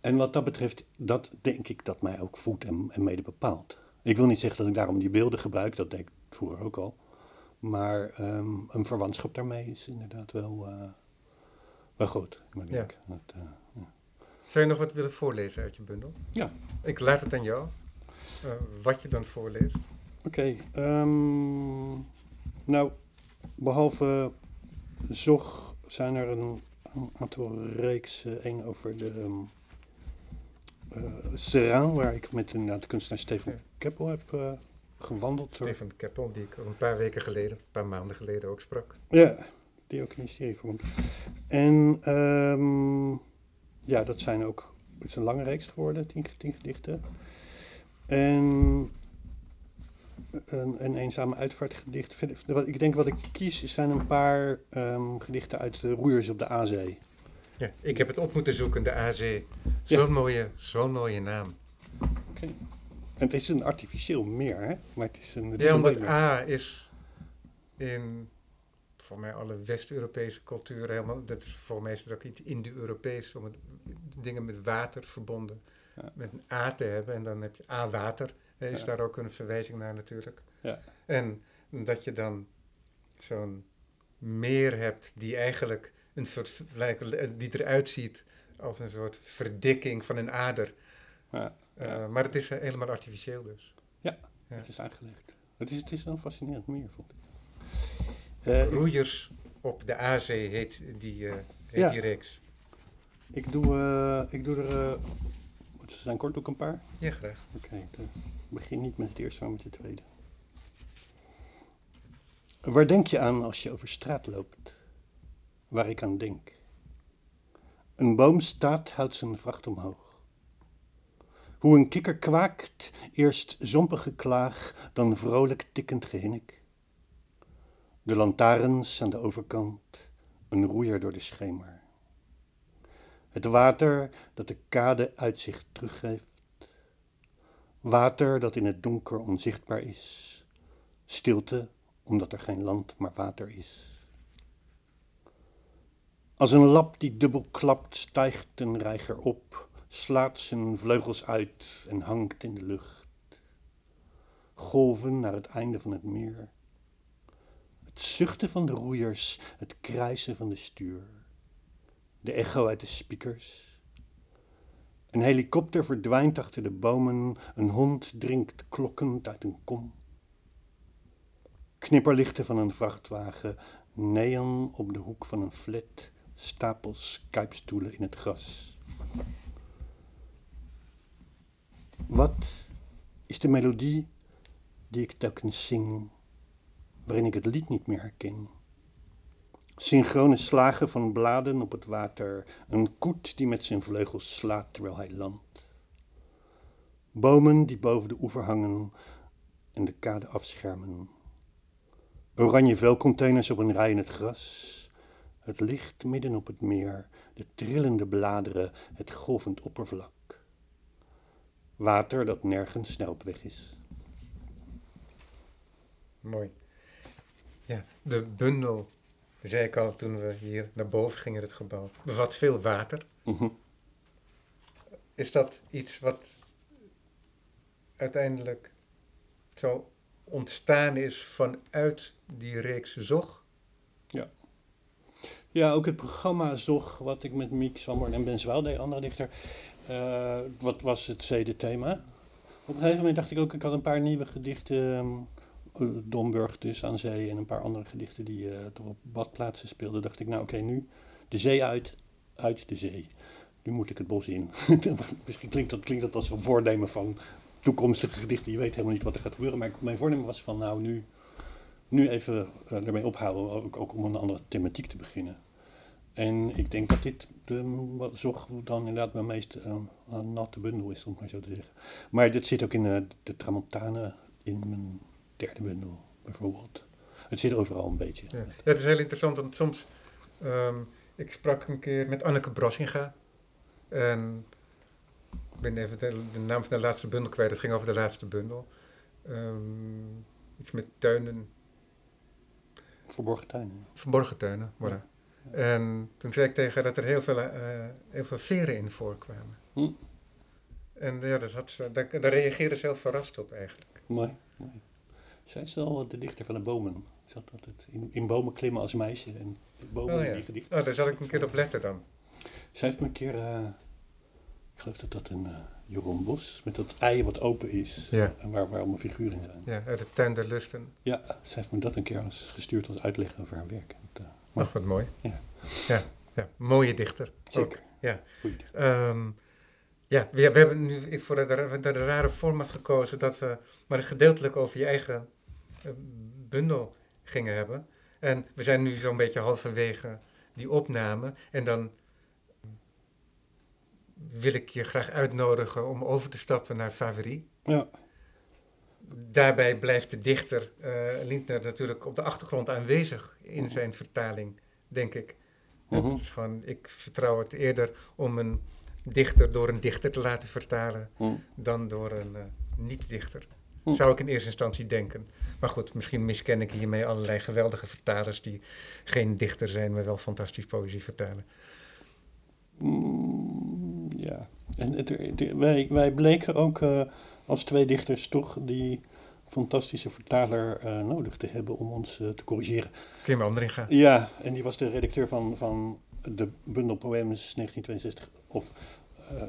B: En wat dat betreft, dat denk ik dat mij ook voedt en, en mede bepaalt. Ik wil niet zeggen dat ik daarom die beelden gebruik, dat deed ik vroeger ook al. Maar um, een verwantschap daarmee is inderdaad wel. Uh, wel goed. Maar
A: Ja.
B: ik, dat, uh, ja.
A: Zou je nog wat willen voorlezen uit je bundel?
B: Ja.
A: Ik laat het aan jou. Uh, wat je dan voorleest.
B: Oké. Okay, um, nou, behalve Zog zijn er een, een aantal reeksen. Eén over de um, uh, Seraan, waar ik met inderdaad de kunstenaar Steven ja. Keppel heb uh, gewandeld.
A: Steven Keppel, die ik een paar weken geleden, een paar maanden geleden ook sprak.
B: Ja, die ook in de serie. En um, ja, dat zijn ook. Het is een lange reeks geworden, tien, tien gedichten. En een, een eenzame uitvaartgedicht. Ik denk wat ik kies zijn een paar um, gedichten uit de Roeiers op de Aazee.
A: Ja, ik heb het op moeten zoeken, de Aazee. Zo'n ja. mooie, zo'n mooie naam.
B: Okay. En het is een artificieel meer, hè? Maar het is een. Het
A: ja, omdat A is in voor mij alle West-Europese culturen helemaal. Dat is voor mij is het ook iets Indo-Europees om het, dingen met water verbonden ja. met een A te hebben. En dan heb je A-water, is ja. daar ook een verwijzing naar natuurlijk.
B: Ja.
A: En dat je dan zo'n meer hebt die eigenlijk een soort, die eruit ziet als een soort verdikking van een ader.
B: Ja.
A: Uh, maar het is helemaal artificieel dus.
B: Ja, het is aangelegd. Het is, het is een fascinerend meer, vond ik.
A: Uh, Roeiers op de Aazee heet die, uh, heet
B: ja.
A: die reeks.
B: Ik doe, uh, ik doe er. Ze zijn kort ook een paar?
A: Ja, graag.
B: Oké, okay, begin niet met het eerste, maar met de tweede. Waar denk je aan als je over straat loopt? Waar ik aan denk. Een boom staat, houdt zijn vracht omhoog. Hoe een kikker kwaakt, eerst zompige klaag, dan vrolijk tikkend gehinnik. De lantaarns aan de overkant, een roeier door de schemer. Het water dat de kade uitzicht teruggeeft. Water dat in het donker onzichtbaar is. Stilte omdat er geen land maar water is. Als een lap die dubbel klapt, stijgt een reiger op, slaat zijn vleugels uit en hangt in de lucht. Golven naar het einde van het meer. Het zuchten van de roeiers, het krijsen van de stuur. De echo uit de speakers. Een helikopter verdwijnt achter de bomen, een hond drinkt klokkend uit een kom. Knipperlichten van een vrachtwagen, neon op de hoek van een flat, stapels kuipstoelen in het gras. Wat is de melodie die ik telkens zing, waarin ik het lied niet meer herken? Synchrone slagen van bladen op het water, een koet die met zijn vleugels slaat terwijl hij landt. Bomen die boven de oever hangen en de kade afschermen. Oranje vuilcontainers op een rij in het gras. Het licht midden op het meer, de trillende bladeren, het golvend oppervlak. Water dat nergens snel op weg is.
A: mooi. Ja, de bundel, zei ik al toen we hier naar boven gingen, het gebouw, bevat veel water.
B: Mhm.
A: Is dat iets wat uiteindelijk zo ontstaan is vanuit die reeks Zog?
B: Ja, ook het programma Zog, wat ik met Miek Sammer en Ben Zwaal deed, andere dichter. eh, wat was het zede-thema? Op een gegeven moment dacht ik ook, ik had een paar nieuwe gedichten. Eh, Domburg dus aan zee en een paar andere gedichten die eh toch op badplaatsen speelden. Dacht ik, nou oké, nu de zee uit, uit de zee. Nu moet ik het bos in. Misschien klinkt dat, klinkt dat als een voornemen van toekomstige gedichten. Je weet helemaal niet wat er gaat gebeuren. Maar mijn voornemen was van, nou nu, nu even eh, ermee ophouden. Ook, om een andere thematiek te beginnen. En ik denk dat dit de, Zog dan inderdaad mijn meest natte bundel is, om maar zo te zeggen. Maar dit zit ook in de Tramontane, in mijn derde bundel bijvoorbeeld. Het zit overal een beetje.
A: Ja. ja, het is heel interessant, want soms... ehm, ik sprak een keer met Anneke Brassinga. En ik ben even de, de naam van de laatste bundel kwijt. Het ging over de laatste bundel. Ehm, iets met tuinen,
B: Verborgen tuinen.
A: verborgen tuinen. Voilà. En toen zei ik tegen haar dat er heel veel, eh, heel veel veren in voorkwamen.
B: Hm.
A: En ja, dat had ze, daar, daar reageerde ze heel verrast op eigenlijk.
B: Mooi. mooi. Zij is wel de dichter van de bomen. Had altijd in, in bomen klimmen als meisje en bomen
A: Oh
B: in die gedichten.
A: oh, daar zal ik een keer op letten dan.
B: Zij heeft me een keer, eh, ik geloof dat dat een Jeroen Bos, met dat ei wat open is.
A: Ja.
B: En waar, waar allemaal figuren in zijn.
A: Ja, uit de tuin der lusten.
B: Ja, zij heeft me dat een keer als, gestuurd als uitleg over haar werk. Dat, eh,
A: Ach, wat mooi.
B: Ja.
A: Ja, ja, mooie dichter. Ook.
B: zeker.
A: ja.
B: Goeie dichter.
A: Ehm, ja, we, we hebben nu voor de, de, de rare format gekozen dat we maar gedeeltelijk over je eigen bundel gingen hebben. En we zijn nu zo'n beetje halverwege die opname. En dan wil ik je graag uitnodigen om over te stappen naar Favori.
B: Ja,
A: Daarbij blijft de dichter eh Lindner natuurlijk op de achtergrond aanwezig in
B: Mhm.
A: zijn vertaling, denk ik.
B: Mhm.
A: Het is gewoon, ik vertrouw het eerder om een dichter door een dichter te laten vertalen
B: hm.
A: dan door een eh, niet-dichter. Zou ik in eerste instantie denken. Maar goed, misschien misken ik hiermee allerlei geweldige vertalers die geen dichter zijn, maar wel fantastisch poëzie vertalen.
B: Mm, ja. En het, wij, wij bleken ook eh, als twee dichters toch die fantastische vertaler eh, nodig te hebben om ons eh, te corrigeren.
A: Kim Andringa.
B: Ja, en die was de redacteur van, van de bundel Poëmes 1962 of eh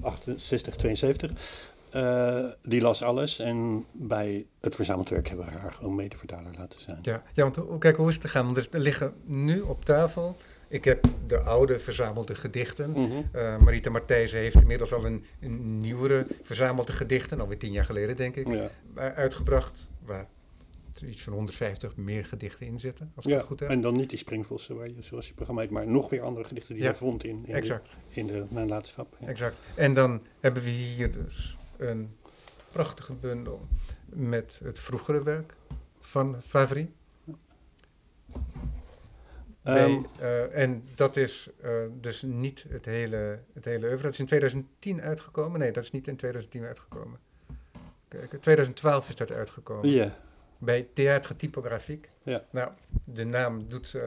B: 1962, eh 68, 72. Die las alles en bij het verzameld werk hebben we haar gewoon medevertaler laten zijn.
A: Ja, ja want kijk, hoe is het gegaan? Want er- liggen nu op tafel, ik heb de oude verzamelde gedichten. Eh, Marita Martijzen heeft inmiddels al een, een nieuwere verzamelde gedichten, alweer tien jaar geleden denk ik,
B: Ja,
A: eh, uitgebracht. Waar iets van 150 meer gedichten in zitten, als ik
B: ja.
A: het goed heb.
B: en dan niet die springvossen, waar je, zoals je programma heet, maar nog weer andere gedichten die
A: Ja,
B: je vond in, in, de,
A: Exact,
B: in de nalatenschap. Ja.
A: exact. En dan hebben we hier dus een prachtige bundel met het vroegere werk van Favri.
B: Ehm,
A: Nee, eh, en dat is eh, dus niet het hele, het hele oeuvre. Dat is in 2010 uitgekomen. Nee, dat is niet in 2010 uitgekomen. Kijk, in 2012 is dat uitgekomen.
B: ja,
A: Bij Théâtre Typographique.
B: Ja.
A: Nou, de naam doet eh,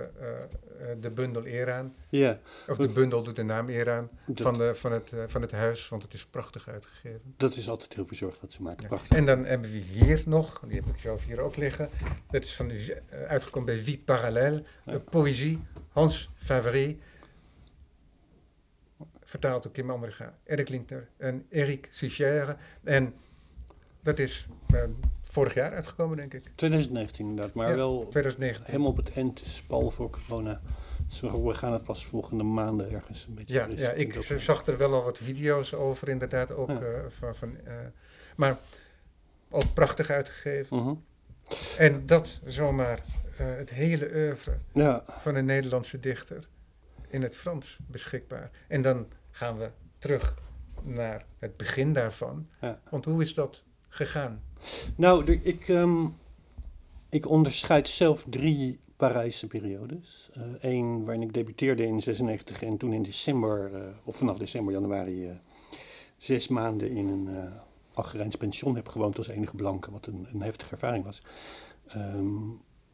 A: de bundel eer aan.
B: ja.
A: Of de bundel doet de naam eer aan
B: Dat,
A: van, de, van, het, eh, van het huis, want het is prachtig uitgegeven.
B: dat is altijd heel verzorgd wat ze maken.
A: Ja.
B: Prachtig.
A: En dan hebben we hier nog, die heb ik zelf hier ook liggen. Dat is van, uitgekomen bij Vie.
B: Ja.
A: Eh, poëzie, Hans Favre. Vertaald door Kim Andringa, Erik Lindner en Eric Suchère. En dat is eh, vorig jaar uitgekomen, denk ik.
B: 2019 inderdaad, maar
A: Ja,
B: wel
A: 2019.
B: helemaal op het eind, spal voor corona. Zo, we gaan het pas volgende maanden ergens een beetje.
A: Ja,
B: dus
A: ja
B: ik
A: zag er wel al wat video's over, inderdaad. Ook,
B: Ja.
A: eh, van, van, eh, maar ook prachtig uitgegeven.
B: Mhm.
A: En dat zomaar eh, het hele oeuvre
B: Ja,
A: van een Nederlandse dichter in het Frans beschikbaar. En dan gaan we terug naar het begin daarvan. Want hoe is dat gegaan?
B: nou, de- ik, ehm, ik onderscheid zelf drie Parijse periodes. Eén waarin ik debuteerde in 96 en toen in december, eh, of vanaf december, januari, eh, zes maanden in een, eh, Algerijns pension heb gewoond als enige blanke, wat een, een heftige ervaring was. Ehm,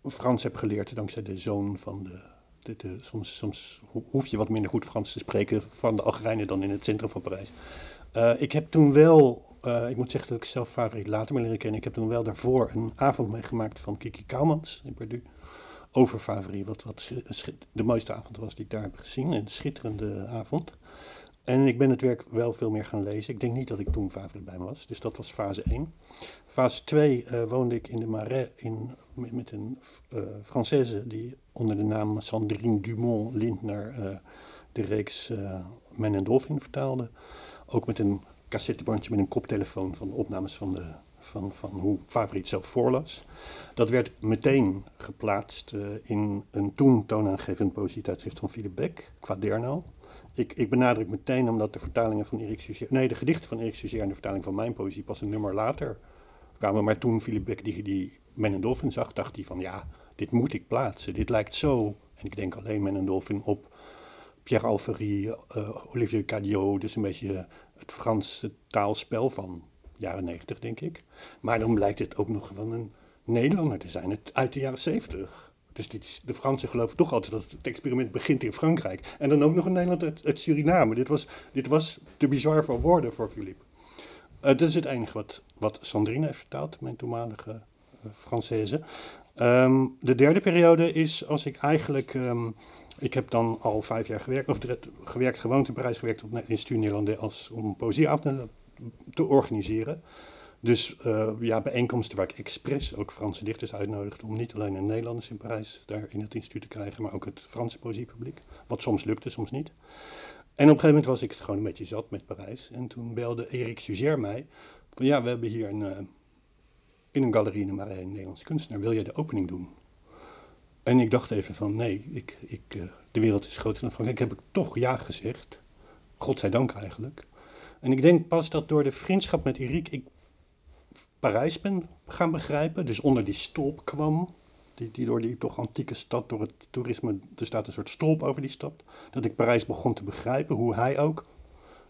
B: Frans heb geleerd dankzij de zoon van de. de, soms, soms hoef je wat minder goed Frans te spreken van de Algerijnen dan in het centrum van Parijs. Ik heb toen wel, uh, ik moet zeggen dat ik zelf favoriet later me leren kennen. Ik heb toen wel daarvoor een avond meegemaakt van Kiki Kouwmans in Perdue. Over favoriet, wat, wat de mooiste avond was die ik daar heb gezien. Een schitterende avond. En ik ben het werk wel veel meer gaan lezen. Ik denk niet dat ik toen favoriet bij me was. Dus dat was fase 1. Fase 2 uh, woonde ik in de Marais in, met, een uh, Française die onder de naam Sandrine Dumont Lindner uh, de reeks Men en Dolphin vertaalde. Ook met een cassettebandje met een koptelefoon van de opnames van, de, van, van hoe favoriet zelf voorlas. Dat werd meteen geplaatst in een toen toonaangevend poëzietijdschrift van Philip Beck, Quaderno ik, ik benadruk meteen omdat de vertalingen van Erik Suger, nee, de gedichten van Erik Suger en de vertaling van mijn poëzie pas een nummer later kwamen. Maar toen Philip Beck die, die Men en Dolphin zag, dacht hij van ja, dit moet ik plaatsen. Dit lijkt zo, en ik denk alleen Men en Dolphin op Pierre Alvery, uh, Olivier Cadiot, dus een beetje het Franse taalspel van jaren negentig, denk ik. Maar dan blijkt het ook nog van een Nederlander te zijn, het, uit de jaren zeventig. Dus dit de Fransen geloven toch altijd dat het experiment begint in Frankrijk. En dan ook nog in Nederland het, Suriname. Dit was, dit was te bizar voor woorden voor Philippe. Uh, dat is het enige wat, wat Sandrine heeft vertaald, mijn toenmalige uh, Française. Um, de derde periode is als ik eigenlijk... Um, ik heb dan al vijf jaar gewerkt, of gewerkt, gewoond in Parijs, gewerkt op het Instituut Nederlandais als, om poëzieavonden te organiseren. Dus uh, ja, bijeenkomsten waar ik expres ook Franse dichters uitnodigde om niet alleen een Nederlanders in Parijs daar in het instituut te krijgen, maar ook het Franse poëziepubliek. Wat soms lukte, soms niet. En op een gegeven moment was ik het gewoon een beetje zat met Parijs. En toen belde Erik Suger mij van ja, we hebben hier een, uh, in een galerie Marais een Nederlands kunstenaar, wil jij de opening doen? En ik dacht even van nee, ik, ik, uh, de wereld is groter dan Frankrijk. Heb ik toch ja gezegd. Godzijdank eigenlijk. En ik denk pas dat door de vriendschap met Erik ik Parijs ben gaan begrijpen. Dus onder die stolp kwam. Die, die door die toch antieke stad, door het toerisme, er staat een soort stolp over die stad. Dat ik Parijs begon te begrijpen, hoe hij ook,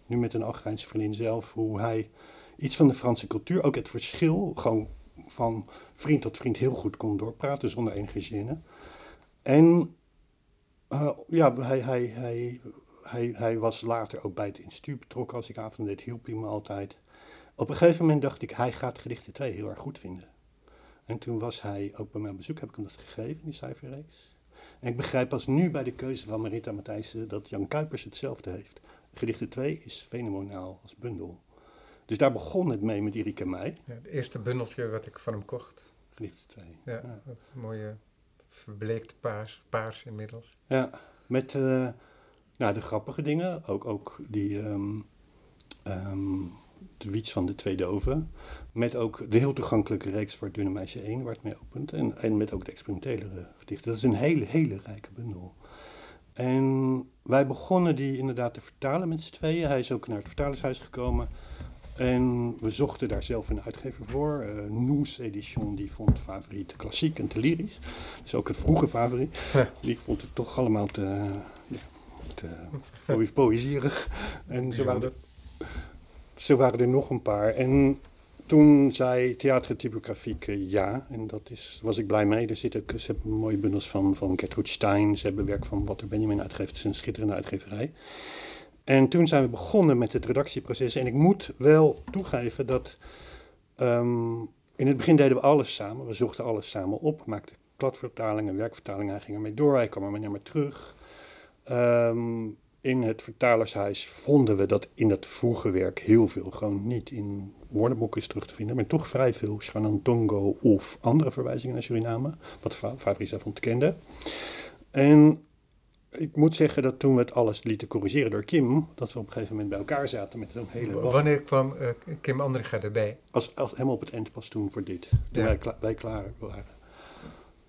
B: nu met een Algerijnse vriendin zelf, hoe hij iets van de Franse cultuur, ook het verschil, gewoon van vriend tot vriend heel goed kon doorpraten zonder enige gêne. En uh, ja, hij, hij, hij, hij, hij was later ook bij het instituut betrokken. Als ik avond deed, hielp hij me altijd. Op een gegeven moment dacht ik, hij gaat gedichten 2 heel erg goed vinden. En toen was hij ook bij mijn bezoek, heb ik hem dat gegeven, die cijferreeks. En ik begrijp pas nu bij de keuze van Marita Matthijssen dat Jan Kuipers hetzelfde heeft. Gedichten 2 is fenomenaal als bundel. Dus daar begon het mee met Erik en mij.
A: Ja, het eerste bundeltje wat ik van hem kocht.
B: Gedichten 2.
A: Ja, ja. mooie verbleekte paars, paars inmiddels.
B: Ja, met uh, nou, de grappige dingen. Ook, ook die... Um, um, de Wiets van de Twee Doven. Met ook de heel toegankelijke reeks voor Dunne Meisje 1, waar het mee opent. En, en met ook de experimentele gedichten. Dat is een hele, hele rijke bundel. En wij begonnen die inderdaad te vertalen met z'n tweeën. Hij is ook naar het vertalershuis gekomen. En we zochten daar zelf een uitgever voor. Uh, Noes Edition, die vond favoriet klassiek en te lyrisch. Dus ook het vroege favoriet. Die vond het toch allemaal te, ja, te poëzierig. En ze waren, zo waren er nog een paar. En toen zei Theatertypografiek uh, ja. En dat is, was ik blij mee. Er zitten, ze hebben mooie bundels van, van Gertrude Stein. Ze hebben werk van Walter Benjamin uitgegeven. Het is een schitterende uitgeverij. En toen zijn we begonnen met het redactieproces. En ik moet wel toegeven dat... Um, in het begin deden we alles samen. We zochten alles samen op. Maakten kladvertalingen, werkvertalingen. Hij ging ermee door. Hij kwam er maar terug. Um, in het vertalershuis vonden we dat in het vroege werk heel veel gewoon niet in woordenboeken is terug te vinden, maar toch vrij veel Shanantongo of andere verwijzingen naar Suriname, wat Fabrice ontkende. En ik moet zeggen dat toen we het alles lieten corrigeren door Kim, dat we op een gegeven moment bij elkaar zaten met een hele...
A: Wanneer kwam uh, Kim Andringa erbij?
B: Als, als helemaal op het eind pas toen voor dit, toen wij, wij klaar waren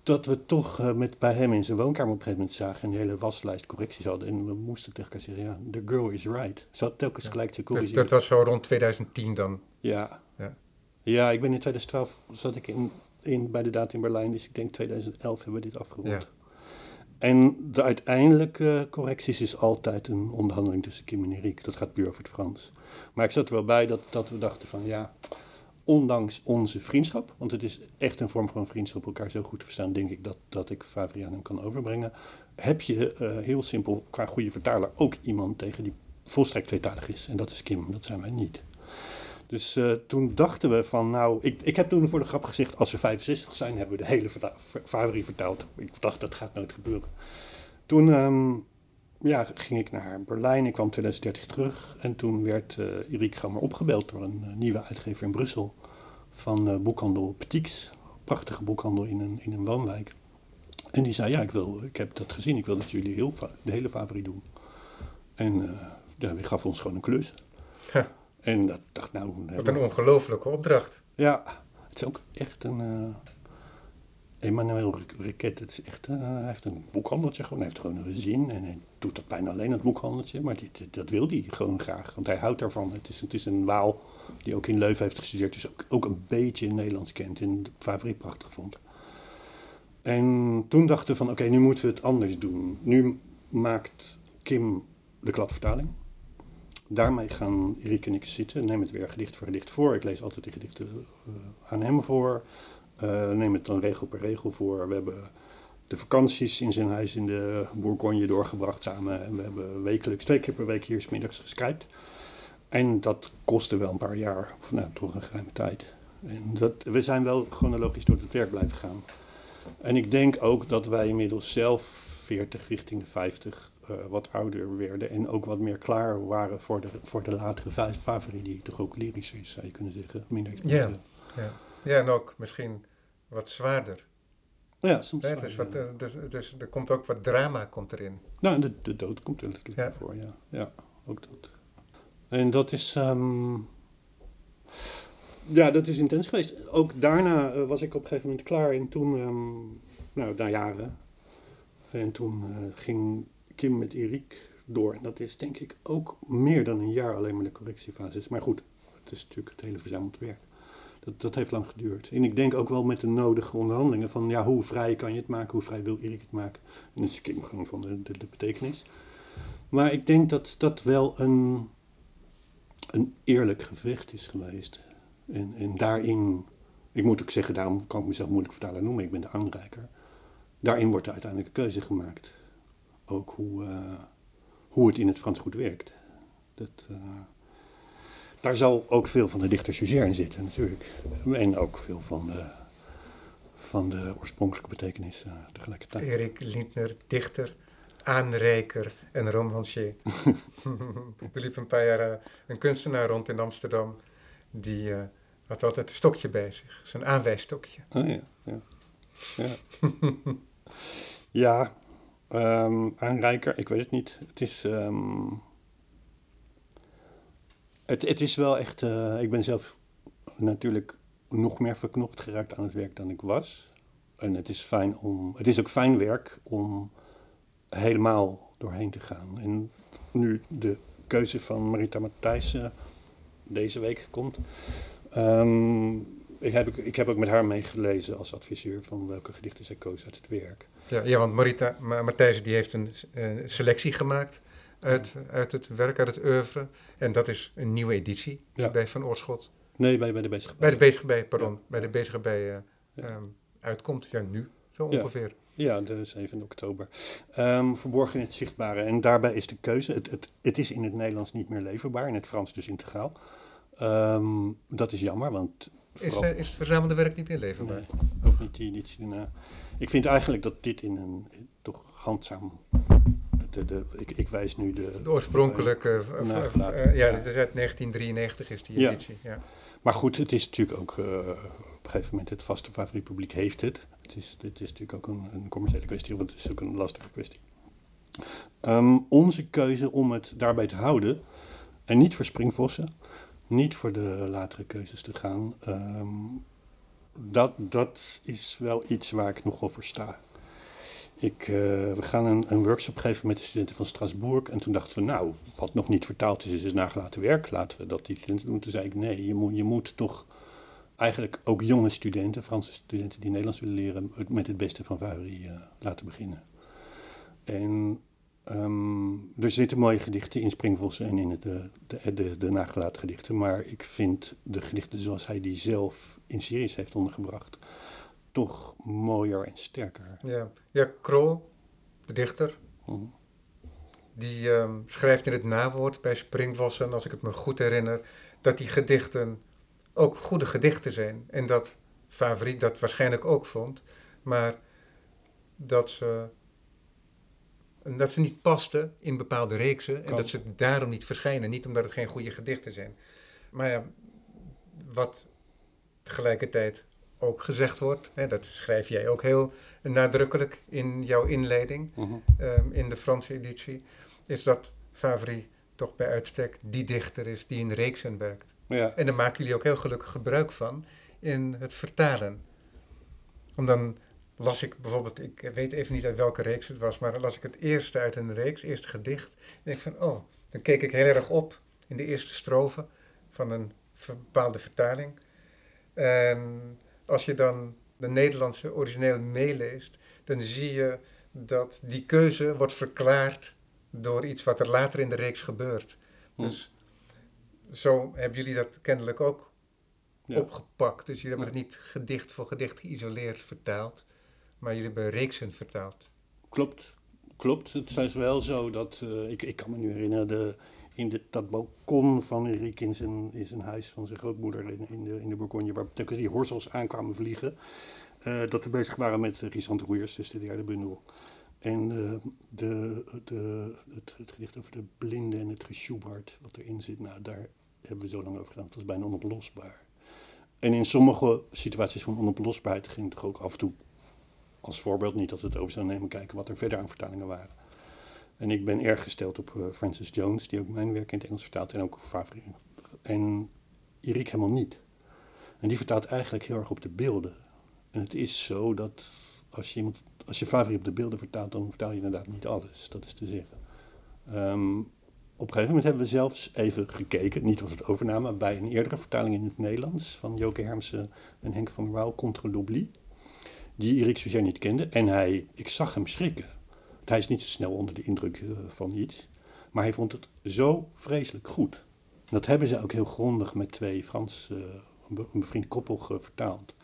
B: dat we toch uh, met, bij hem in zijn woonkamer op een gegeven moment zagen... een hele waslijst correcties hadden. En we moesten tegen elkaar zeggen, ja, the girl is right. Ze had telkens ja. gelijk te corrigeren.
A: Dus dat was zo rond 2010 dan?
B: Ja. Ja, ja ik ben in 2012 zat ik in, in, bij de datum in Berlijn. Dus ik denk 2011 hebben we dit afgerond. Ja. En de uiteindelijke correcties is altijd een onderhandeling tussen Kim en Erik. Dat gaat puur over het Frans. Maar ik zat er wel bij dat, dat we dachten van ja, ondanks onze vriendschap, want het is echt een vorm van vriendschap, elkaar zo goed te verstaan, denk ik dat, dat ik Favri aan hem kan overbrengen. Heb je uh, heel simpel qua goede vertaler ook iemand tegen die volstrekt tweetalig is. En dat is Kim, dat zijn wij niet. Dus uh, toen dachten we van, nou, ik, ik heb toen voor de grap gezegd, als we 65 zijn, hebben we de hele Favri vertaald. Ik dacht, dat gaat nooit gebeuren. Toen um, ja, ging ik naar Berlijn, ik kwam 2030 terug. En toen werd uh, Erik Gammer opgebeld door een uh, nieuwe uitgever in Brussel van boekhandel Petix. Prachtige boekhandel in een, in een woonwijk. En die zei, ja, ik, wil, ik heb dat gezien, ik wil dat jullie heel de hele Favri doen. En ja, die gaf ons gewoon een klus. En dat dacht nou...
A: Wat een ongelofelijke opdracht.
B: Ja, het is ook echt een... Uh, Emmanuel Riquet, het is echt, uh, hij heeft een boekhandeltje gewoon, hij heeft gewoon een gezin en hij doet dat bijna alleen, het boekhandeltje, maar dit, dat wil hij gewoon graag, want hij houdt daarvan. Het is, het is een Waal die ook in Leuven heeft gestudeerd, dus ook, ook een beetje Nederlands kent en favoriet prachtig vond. En toen dachten we van, oké, nu moeten we het anders doen. Nu maakt Kim de kladvertaling. Daarmee gaan Erik en ik zitten, neem het weer gedicht voor gedicht voor. Ik lees altijd die gedichten uh, aan hem voor. Uh, neem het dan regel per regel voor. We hebben de vakanties in zijn huis in de Bourgogne doorgebracht samen. En we hebben wekelijks, twee keer per week hier smiddags geskypt. En dat kostte wel een paar jaar, of nou, toch een geruime tijd. En dat, we zijn wel chronologisch door het werk blijven gaan. En ik denk ook dat wij inmiddels zelf 40 richting de 50 uh, wat ouder werden en ook wat meer klaar waren voor de, voor de latere favori, die toch ook lyrisch is, zou je kunnen zeggen. Minder
A: ja, ja. ja, en ook misschien wat zwaarder.
B: Ja, soms.
A: Ja, dus, wat, dus, dus er komt ook wat drama komt erin.
B: Nou, de, de dood komt er natuurlijk ja. voor, ja. Ja, ook dat. En dat is. Um, ja, dat is intens geweest. Ook daarna uh, was ik op een gegeven moment klaar en toen, um, nou, na jaren. En toen uh, ging Kim met Erik door. Dat is denk ik ook meer dan een jaar alleen maar de correctiefase. Maar goed, het is natuurlijk het hele verzameld werk. Dat, dat heeft lang geduurd. En ik denk ook wel met de nodige onderhandelingen van ja, hoe vrij kan je het maken, hoe vrij wil Erik het maken. En dat is Kim gewoon van de, de, betekenis. Maar ik denk dat dat wel een, een eerlijk gevecht is geweest. En, en daarin, ik moet ook zeggen, daarom kan ik mezelf moeilijk vertalen noemen, ik ben de aanreiker. Daarin wordt de uiteindelijke keuze gemaakt ook hoe, uh, hoe het in het Frans goed werkt. Dat, uh, daar zal ook veel van de dichter Suger in zitten natuurlijk. En ook veel van de, van de oorspronkelijke betekenis uh, tegelijkertijd.
A: Erik Lindner, dichter, aanreiker en romancier. er liep een paar jaar een kunstenaar rond in Amsterdam. Die had altijd een stokje bij zich. Zijn aanwijsstokje.
B: Oh ja, ja. Ja, ja Um, aanrijker, ik weet het niet. Het is. Um, het, het is wel echt. Uh, ik ben zelf natuurlijk nog meer verknocht geraakt aan het werk dan ik was. En het is fijn om. Het is ook fijn werk om helemaal doorheen te gaan. En nu de keuze van Marita Matthijssen deze week komt. Um, ik, heb, ik heb ook met haar meegelezen als adviseur van welke gedichten zij koos uit het werk.
A: Ja, ja want Marita Matthijs die heeft een selectie gemaakt uit, uit het werk, uit het oeuvre. En dat is een nieuwe editie bij Van Oorschot.
B: Nee, bij, bij de bezige
A: bij. de bezige bij, pardon. Bij de bezige bij uh, um, uitkomt. Ja, nu zo ongeveer.
B: Ja, de 7 oktober. Um, verborgen in het zichtbare. En daarbij is de keuze. Het, het, het is in het Nederlands niet meer leverbaar, in het Frans dus integraal. Um, dat is jammer, want
A: is, is het verzamelde werk niet meer leverbaar?
B: Nee, ook niet die editie daarna. Ik vind eigenlijk dat dit in een toch handzaam. De, de, ik, ik wijs nu de.
A: De oorspronkelijke. Uh, uh, ja, dit is uit 1993 is die editie. Ja. ja.
B: Maar goed, het is natuurlijk ook. op een gegeven moment, het vaste favorietpubliek heeft het. Het is, dit is natuurlijk ook een, een commerciële kwestie, want het is ook een lastige kwestie. Um, onze keuze om het daarbij te houden. En niet voor springvossen niet voor de latere keuzes te gaan. Um, dat, dat is wel iets waar ik nogal voor sta. Ik, uh, we gaan een, een, workshop geven met de studenten van Strasbourg. En toen dachten we, nou, wat nog niet vertaald is, is het nagelaten werk. Laten we dat die studenten doen. Toen zei ik, nee, je moet, je moet toch eigenlijk ook jonge studenten, Franse studenten die Nederlands willen leren, met het beste van Valerie uh, laten beginnen. En ehm, er zitten mooie gedichten in Springvossen en in de, de, de, de nagelaten gedichten. Maar ik vind de gedichten zoals hij die zelf in series heeft ondergebracht, toch mooier en sterker.
A: Ja, ja Krol, de dichter,
B: Hm.
A: die ehm, schrijft in het nawoord bij Springvossen, als ik het me goed herinner, dat die gedichten ook goede gedichten zijn. En dat Favoriet dat waarschijnlijk ook vond, maar dat ze, dat ze niet pasten in bepaalde reeksen en dat ze daarom niet verschijnen. Niet omdat het geen goede gedichten zijn. Maar ja, wat tegelijkertijd ook gezegd wordt, hè, dat schrijf jij ook heel nadrukkelijk in jouw inleiding
B: Mhm.
A: ehm, in de Franse editie, is dat Favri toch bij uitstek die dichter is die in reeksen werkt.
B: Ja,
A: En daar maken jullie ook heel gelukkig gebruik van in het vertalen. Want dan las ik bijvoorbeeld, ik weet even niet uit welke reeks het was, maar dan las ik het eerste uit een reeks, eerste gedicht. En ik van, oh, dan keek ik heel erg op in de eerste strofe van een bepaalde vertaling. En als je dan de Nederlandse origineel meeleest, dan zie je dat die keuze wordt verklaard door iets wat er later in de reeks gebeurt.
B: Hm.
A: Dus zo hebben jullie dat kennelijk ook
B: Ja.
A: opgepakt. Dus jullie hebben
B: Ja.
A: het niet gedicht voor gedicht geïsoleerd vertaald, maar jullie hebben reeksen vertaald.
B: Klopt, klopt. Het is wel zo dat, eh, ik, ik kan me nu herinneren, de, in de, dat balkon van Riek in zijn, huis van zijn grootmoeder in, de, in de Bourgogne, waar telkens die horzels aankwamen vliegen, eh, dat we bezig waren met uh, Rysant Roeiers, dus de derde bundel. En eh, de, de, het, het gedicht over de blinde en het gesjoebard, wat erin zit, nou, daar hebben we zo lang over gedaan. Het was bijna onoplosbaar. En in sommige situaties van onoplosbaarheid ging het toch ook af en toe als voorbeeld, niet dat we het over zouden nemen, kijken wat er verder aan vertalingen waren. En ik ben erg gesteld op eh, Francis Jones, die ook mijn werk in het Engels vertaalt en ook Favre. En Erik helemaal niet. En die vertaalt eigenlijk heel erg op de beelden. En het is zo dat als je, iemand, als je Favre op de beelden vertaalt, dan vertaal je inderdaad niet alles. Dat is te zeggen. Ehm, op een gegeven moment hebben we zelfs even gekeken, niet als het overname, bij een eerdere vertaling in het Nederlands van Joke Hermsen en Henk van Wouw, Contre l'oubli die Erik Suger niet kende. En hij, ik zag hem schrikken. Hij is niet zo snel onder de indruk eh, van iets. Maar hij vond het zo vreselijk goed. Dat hebben ze ook heel grondig met twee Frans, eh, een be- een bevriend koppel vertaald.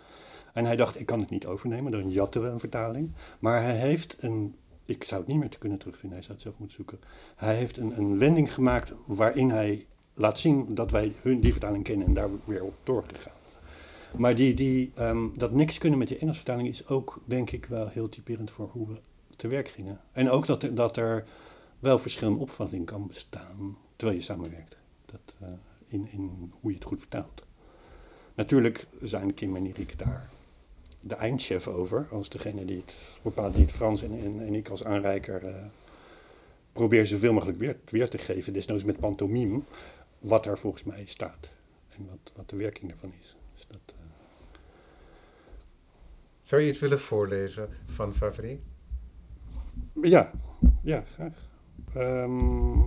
B: En hij dacht, ik kan het niet overnemen. Dan jatten we een vertaling. Maar hij heeft een, ik zou het niet meer te kunnen terugvinden. Hij zou het zelf moeten zoeken. Hij heeft een, een wending gemaakt waarin hij laat zien dat wij hun die vertaling kennen en daar weer op doorgegaan. Maar die, die, ehm, dat niks kunnen met die Engelse vertaling is ook, denk ik, wel heel typerend voor hoe we te werk gingen. En ook dat er, dat er wel verschillende opvattingen kan bestaan terwijl je samenwerkt. Dat, eh, in, in hoe je het goed vertaalt. Natuurlijk zijn Kim en Erik daar de eindchef over, als degene die het bepaalt, die het Frans en, en, ik als aanreiker eh, probeer zoveel mogelijk weer, weer te geven, desnoods met pantomime, wat er volgens mij staat. En wat, wat de werking ervan is. Dus dat,
A: Zou je het willen voorlezen van Favri?
B: Ja, ja, graag. Ehm,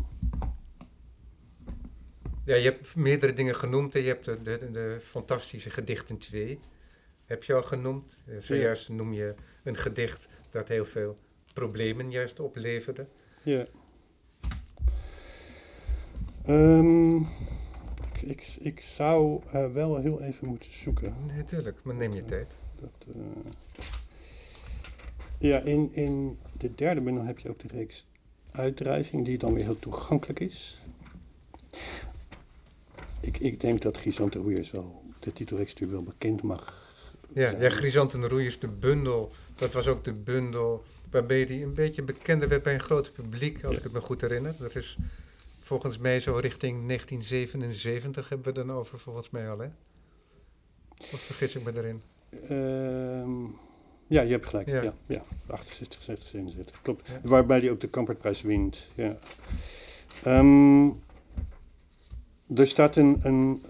A: Ja, je hebt meerdere dingen genoemd. Je hebt de, de, de fantastische gedichten 2. Heb je al genoemd. Eh, Zojuist noem je een gedicht dat heel veel problemen juist opleverde.
B: ja. Ehm, ik, ik, ik zou eh, wel heel even moeten zoeken.
A: Natuurlijk, maar neem je tijd.
B: Dat, eh, Ja, in, in de derde bundel heb je ook de reeks Uitdrijving, die dan weer heel toegankelijk is. Ik, ik denk dat Gisante Roeiers wel de titelreeks natuurlijk wel bekend mag
A: Ja,
B: zijn.
A: ja en Roeiers, de bundel. Dat was ook de bundel waarbij die een beetje bekender werd bij een groot publiek, als
B: Ja.
A: ik het me goed herinner. Dat is volgens mij zo richting 1977 hebben we het dan over, volgens mij al, hè? Of vergis ik me erin?
B: Ehm, ja, je hebt gelijk.
A: Ja.
B: Ja, ja, 68, 70, 77. Klopt.
A: Ja.
B: Waarbij hij ook de Kampertprijs wint. Ja. Ehm, er staat een, een,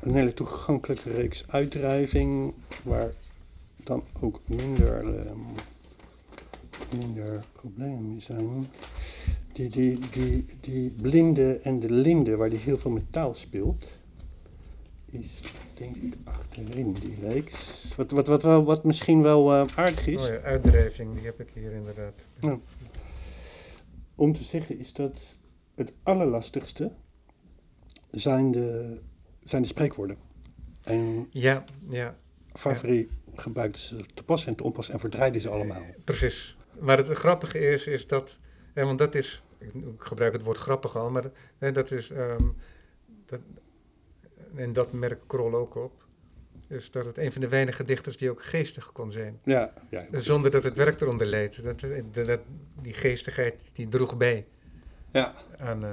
B: een hele toegankelijke reeks uitdrijving, waar dan ook minder, ehm, minder problemen mee zijn. Die, die, die, die blinde en de linde, waar die heel veel met taal speelt, is denk ik achterin die reeks. Wat, wat, wat, wel, wat misschien wel eh, aardig is.
A: Oh ja, uitdrijving, die heb ik hier inderdaad.
B: Om te zeggen is dat het allerlastigste zijn de, zijn de spreekwoorden. En
A: Ja, ja,
B: Favre gebruikt ze te pas en te onpas en verdraaide ze allemaal.
A: precies. Maar het grappige is, is dat, hè, want dat is, ik ik gebruik het woord grappig al, maar hè, dat is, ehm, dat, en dat merkt Krol ook op, is dat het een van de weinige dichters die ook geestig kon zijn.
B: Ja, ja.
A: Zonder dat het werk eronder leed. Dat, die geestigheid die droeg bij
B: ja.
A: aan eh,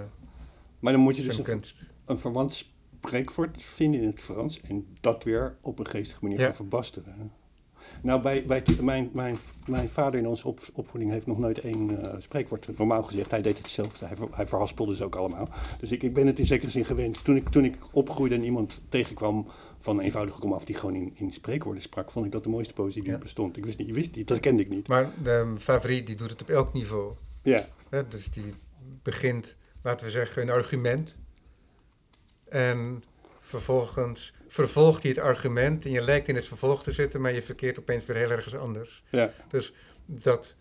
B: Maar dan moet je dus een,
A: kunst.
B: een verwant spreekwoord vinden in het Frans en dat weer op een geestige manier
A: Ja.
B: gaan verbasteren. Nou, bij, bij mijn, mijn, mijn vader in onze op, opvoeding heeft nog nooit één eh, spreekwoord normaal gezegd. Hij deed hetzelfde, hij, hij verhaspelde ze ook allemaal. Dus ik, ik ben het in zekere zin gewend. Toen ik, toen ik opgroeide en iemand tegenkwam van een eenvoudige komaf die gewoon in, in spreekwoorden sprak, vond ik dat de mooiste poëzie die
A: Ja.
B: er bestond. Ik wist niet, je wist niet, dat kende ik niet.
A: Maar de Favri die doet het op elk niveau.
B: Ja,
A: Hè? Dus die begint, laten we zeggen, een argument. En vervolgens vervolgt hij het argument en je lijkt in het vervolg te zitten, maar je verkeert opeens weer heel ergens anders.
B: ja,
A: Dus dat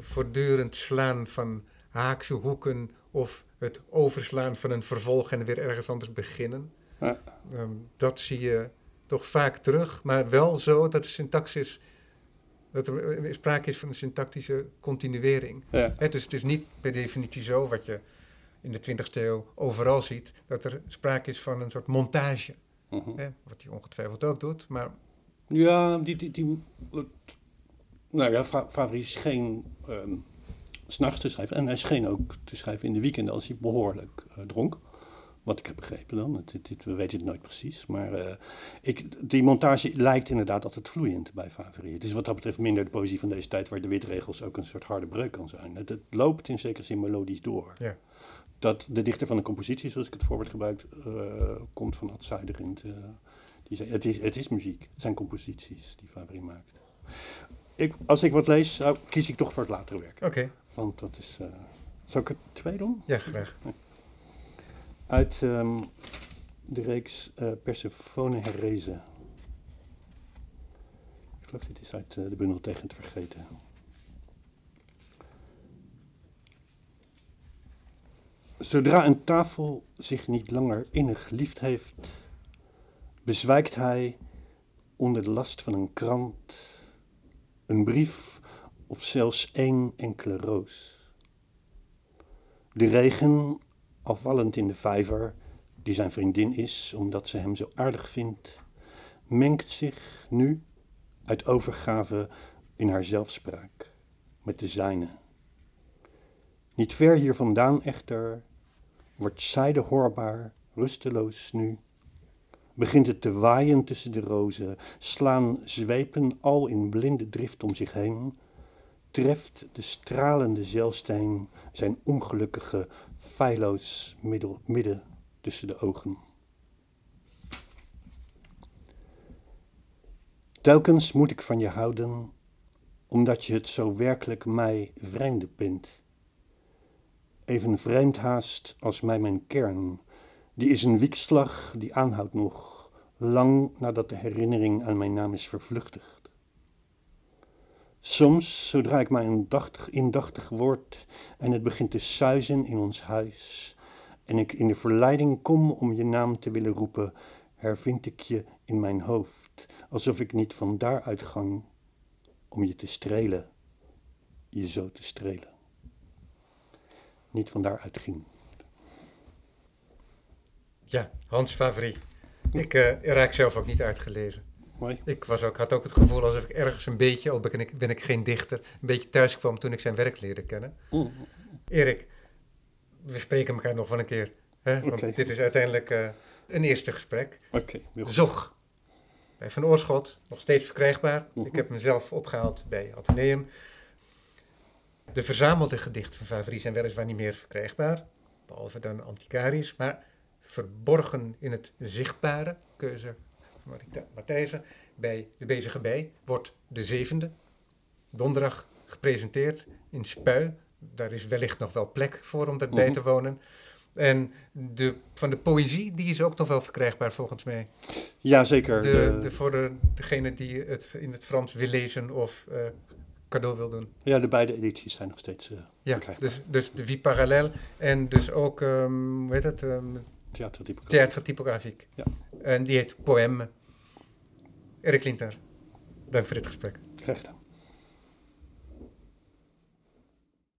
A: voortdurend slaan van haakse hoeken of het overslaan van een vervolg en weer ergens anders beginnen,
B: Ja.
A: ehm, dat zie je toch vaak terug, maar wel zo dat de syntaxis, dat er eh, sprake is van een syntactische continuering.
B: ja.
A: Hè, dus het is niet per definitie zo, wat je in de 20e eeuw overal ziet, dat er sprake is van een soort montage.
B: Mhm.
A: Hè, wat hij ongetwijfeld ook doet, maar
B: Ja, die, die, die, nou ja, Fa- Favre scheen ehm, 's s'nachts te schrijven. En hij scheen ook te schrijven in de weekenden als hij behoorlijk eh, dronk. Wat ik heb begrepen dan. Het, het- het- we weten het nooit precies. Maar eh, ik, die montage lijkt inderdaad altijd vloeiend bij Favre. Het is wat dat betreft minder de poëzie van deze tijd... waar de witregels ook een soort harde breuk kan zijn. Het, het loopt in zekere zin melodisch door.
A: Ja.
B: Dat de dichter van de compositie, zoals ik het voorbeeld gebruik... eh, komt van Ad Zuiderend... eh, die zei, het, is, het is muziek, het zijn composities die Favre maakt. Ik, als ik wat lees, zou, kies ik toch voor het latere werk.
A: oké,
B: Want dat is... eh zou ik er twee doen?
A: ja, graag.
B: Uit ehm, de reeks eh Persephone Herese. Ik geloof dit is uit de bundel Tegen het Vergeten. Zodra een tafel zich niet langer innig liefd heeft, bezwijkt hij onder de last van een krant, een brief of zelfs één enkele roos. De regen, afvallend in de vijver, die zijn vriendin is omdat ze hem zo aardig vindt, mengt zich nu uit overgave in haar zelfspraak met de zijne. Niet ver hier vandaan echter wordt zijde hoorbaar, rusteloos nu. Begint het te waaien tussen de rozen, slaan zwepen al in blinde drift om zich heen, treft de stralende zeilsteen zijn ongelukkige, feilloos middel, midden tussen de ogen. Telkens moet ik van je houden, omdat je het zo werkelijk mij vreemde bent. Even vreemd haast als mij mijn kern, die is een wiekslag die aanhoudt nog, lang nadat de herinnering aan mijn naam is vervluchtigd. Soms, zodra ik mij indachtig, indachtig word en het begint te suizen in ons huis, en ik in de verleiding kom om je naam te willen roepen, hervind ik je in mijn hoofd, alsof ik niet van daaruit gang om je te strelen, je zo te strelen. Niet van daaruit ging.
A: Ja, Hans Favri. Ik eh, raak zelf ook niet uitgelezen.
B: Mooi.
A: Ik was ook, had ook het gevoel alsof ik ergens een beetje, al ben ik, ben ik geen dichter, een beetje thuis kwam toen ik zijn werk leerde kennen. Erik, we spreken elkaar nog wel een keer. Hè? Want dit is uiteindelijk eh, een eerste gesprek.
B: Oké.
A: Zog. Bij Van Oorschot, nog steeds verkrijgbaar.
B: Mhm.
A: Ik heb hem zelf opgehaald bij Atheneum. De verzamelde gedichten van Favri zijn weliswaar niet meer verkrijgbaar. Behalve dan Antiquaris. Maar verborgen in het zichtbare, keuze van Matthijssen, bij de Bezige Bij, wordt de zevende. Donderdag gepresenteerd in Spui. Daar is wellicht nog wel plek voor om dat bij
B: Mhm.
A: te wonen. En de, van de poëzie, die is ook nog wel verkrijgbaar volgens mij.
B: Ja, zeker.
A: De,
B: De-
A: de, voor de, degene die het in het Frans wil lezen of eh, cadeau wil doen.
B: Ja, de beide edities zijn nog steeds uh,
A: ja, dus, dus de Vie Parallel en dus ook, um, hoe heet het? Um, Theatertypografiek.
B: Ja.
A: En die heet Poème. Erik Linter, dank voor dit gesprek.
B: Graag gedaan.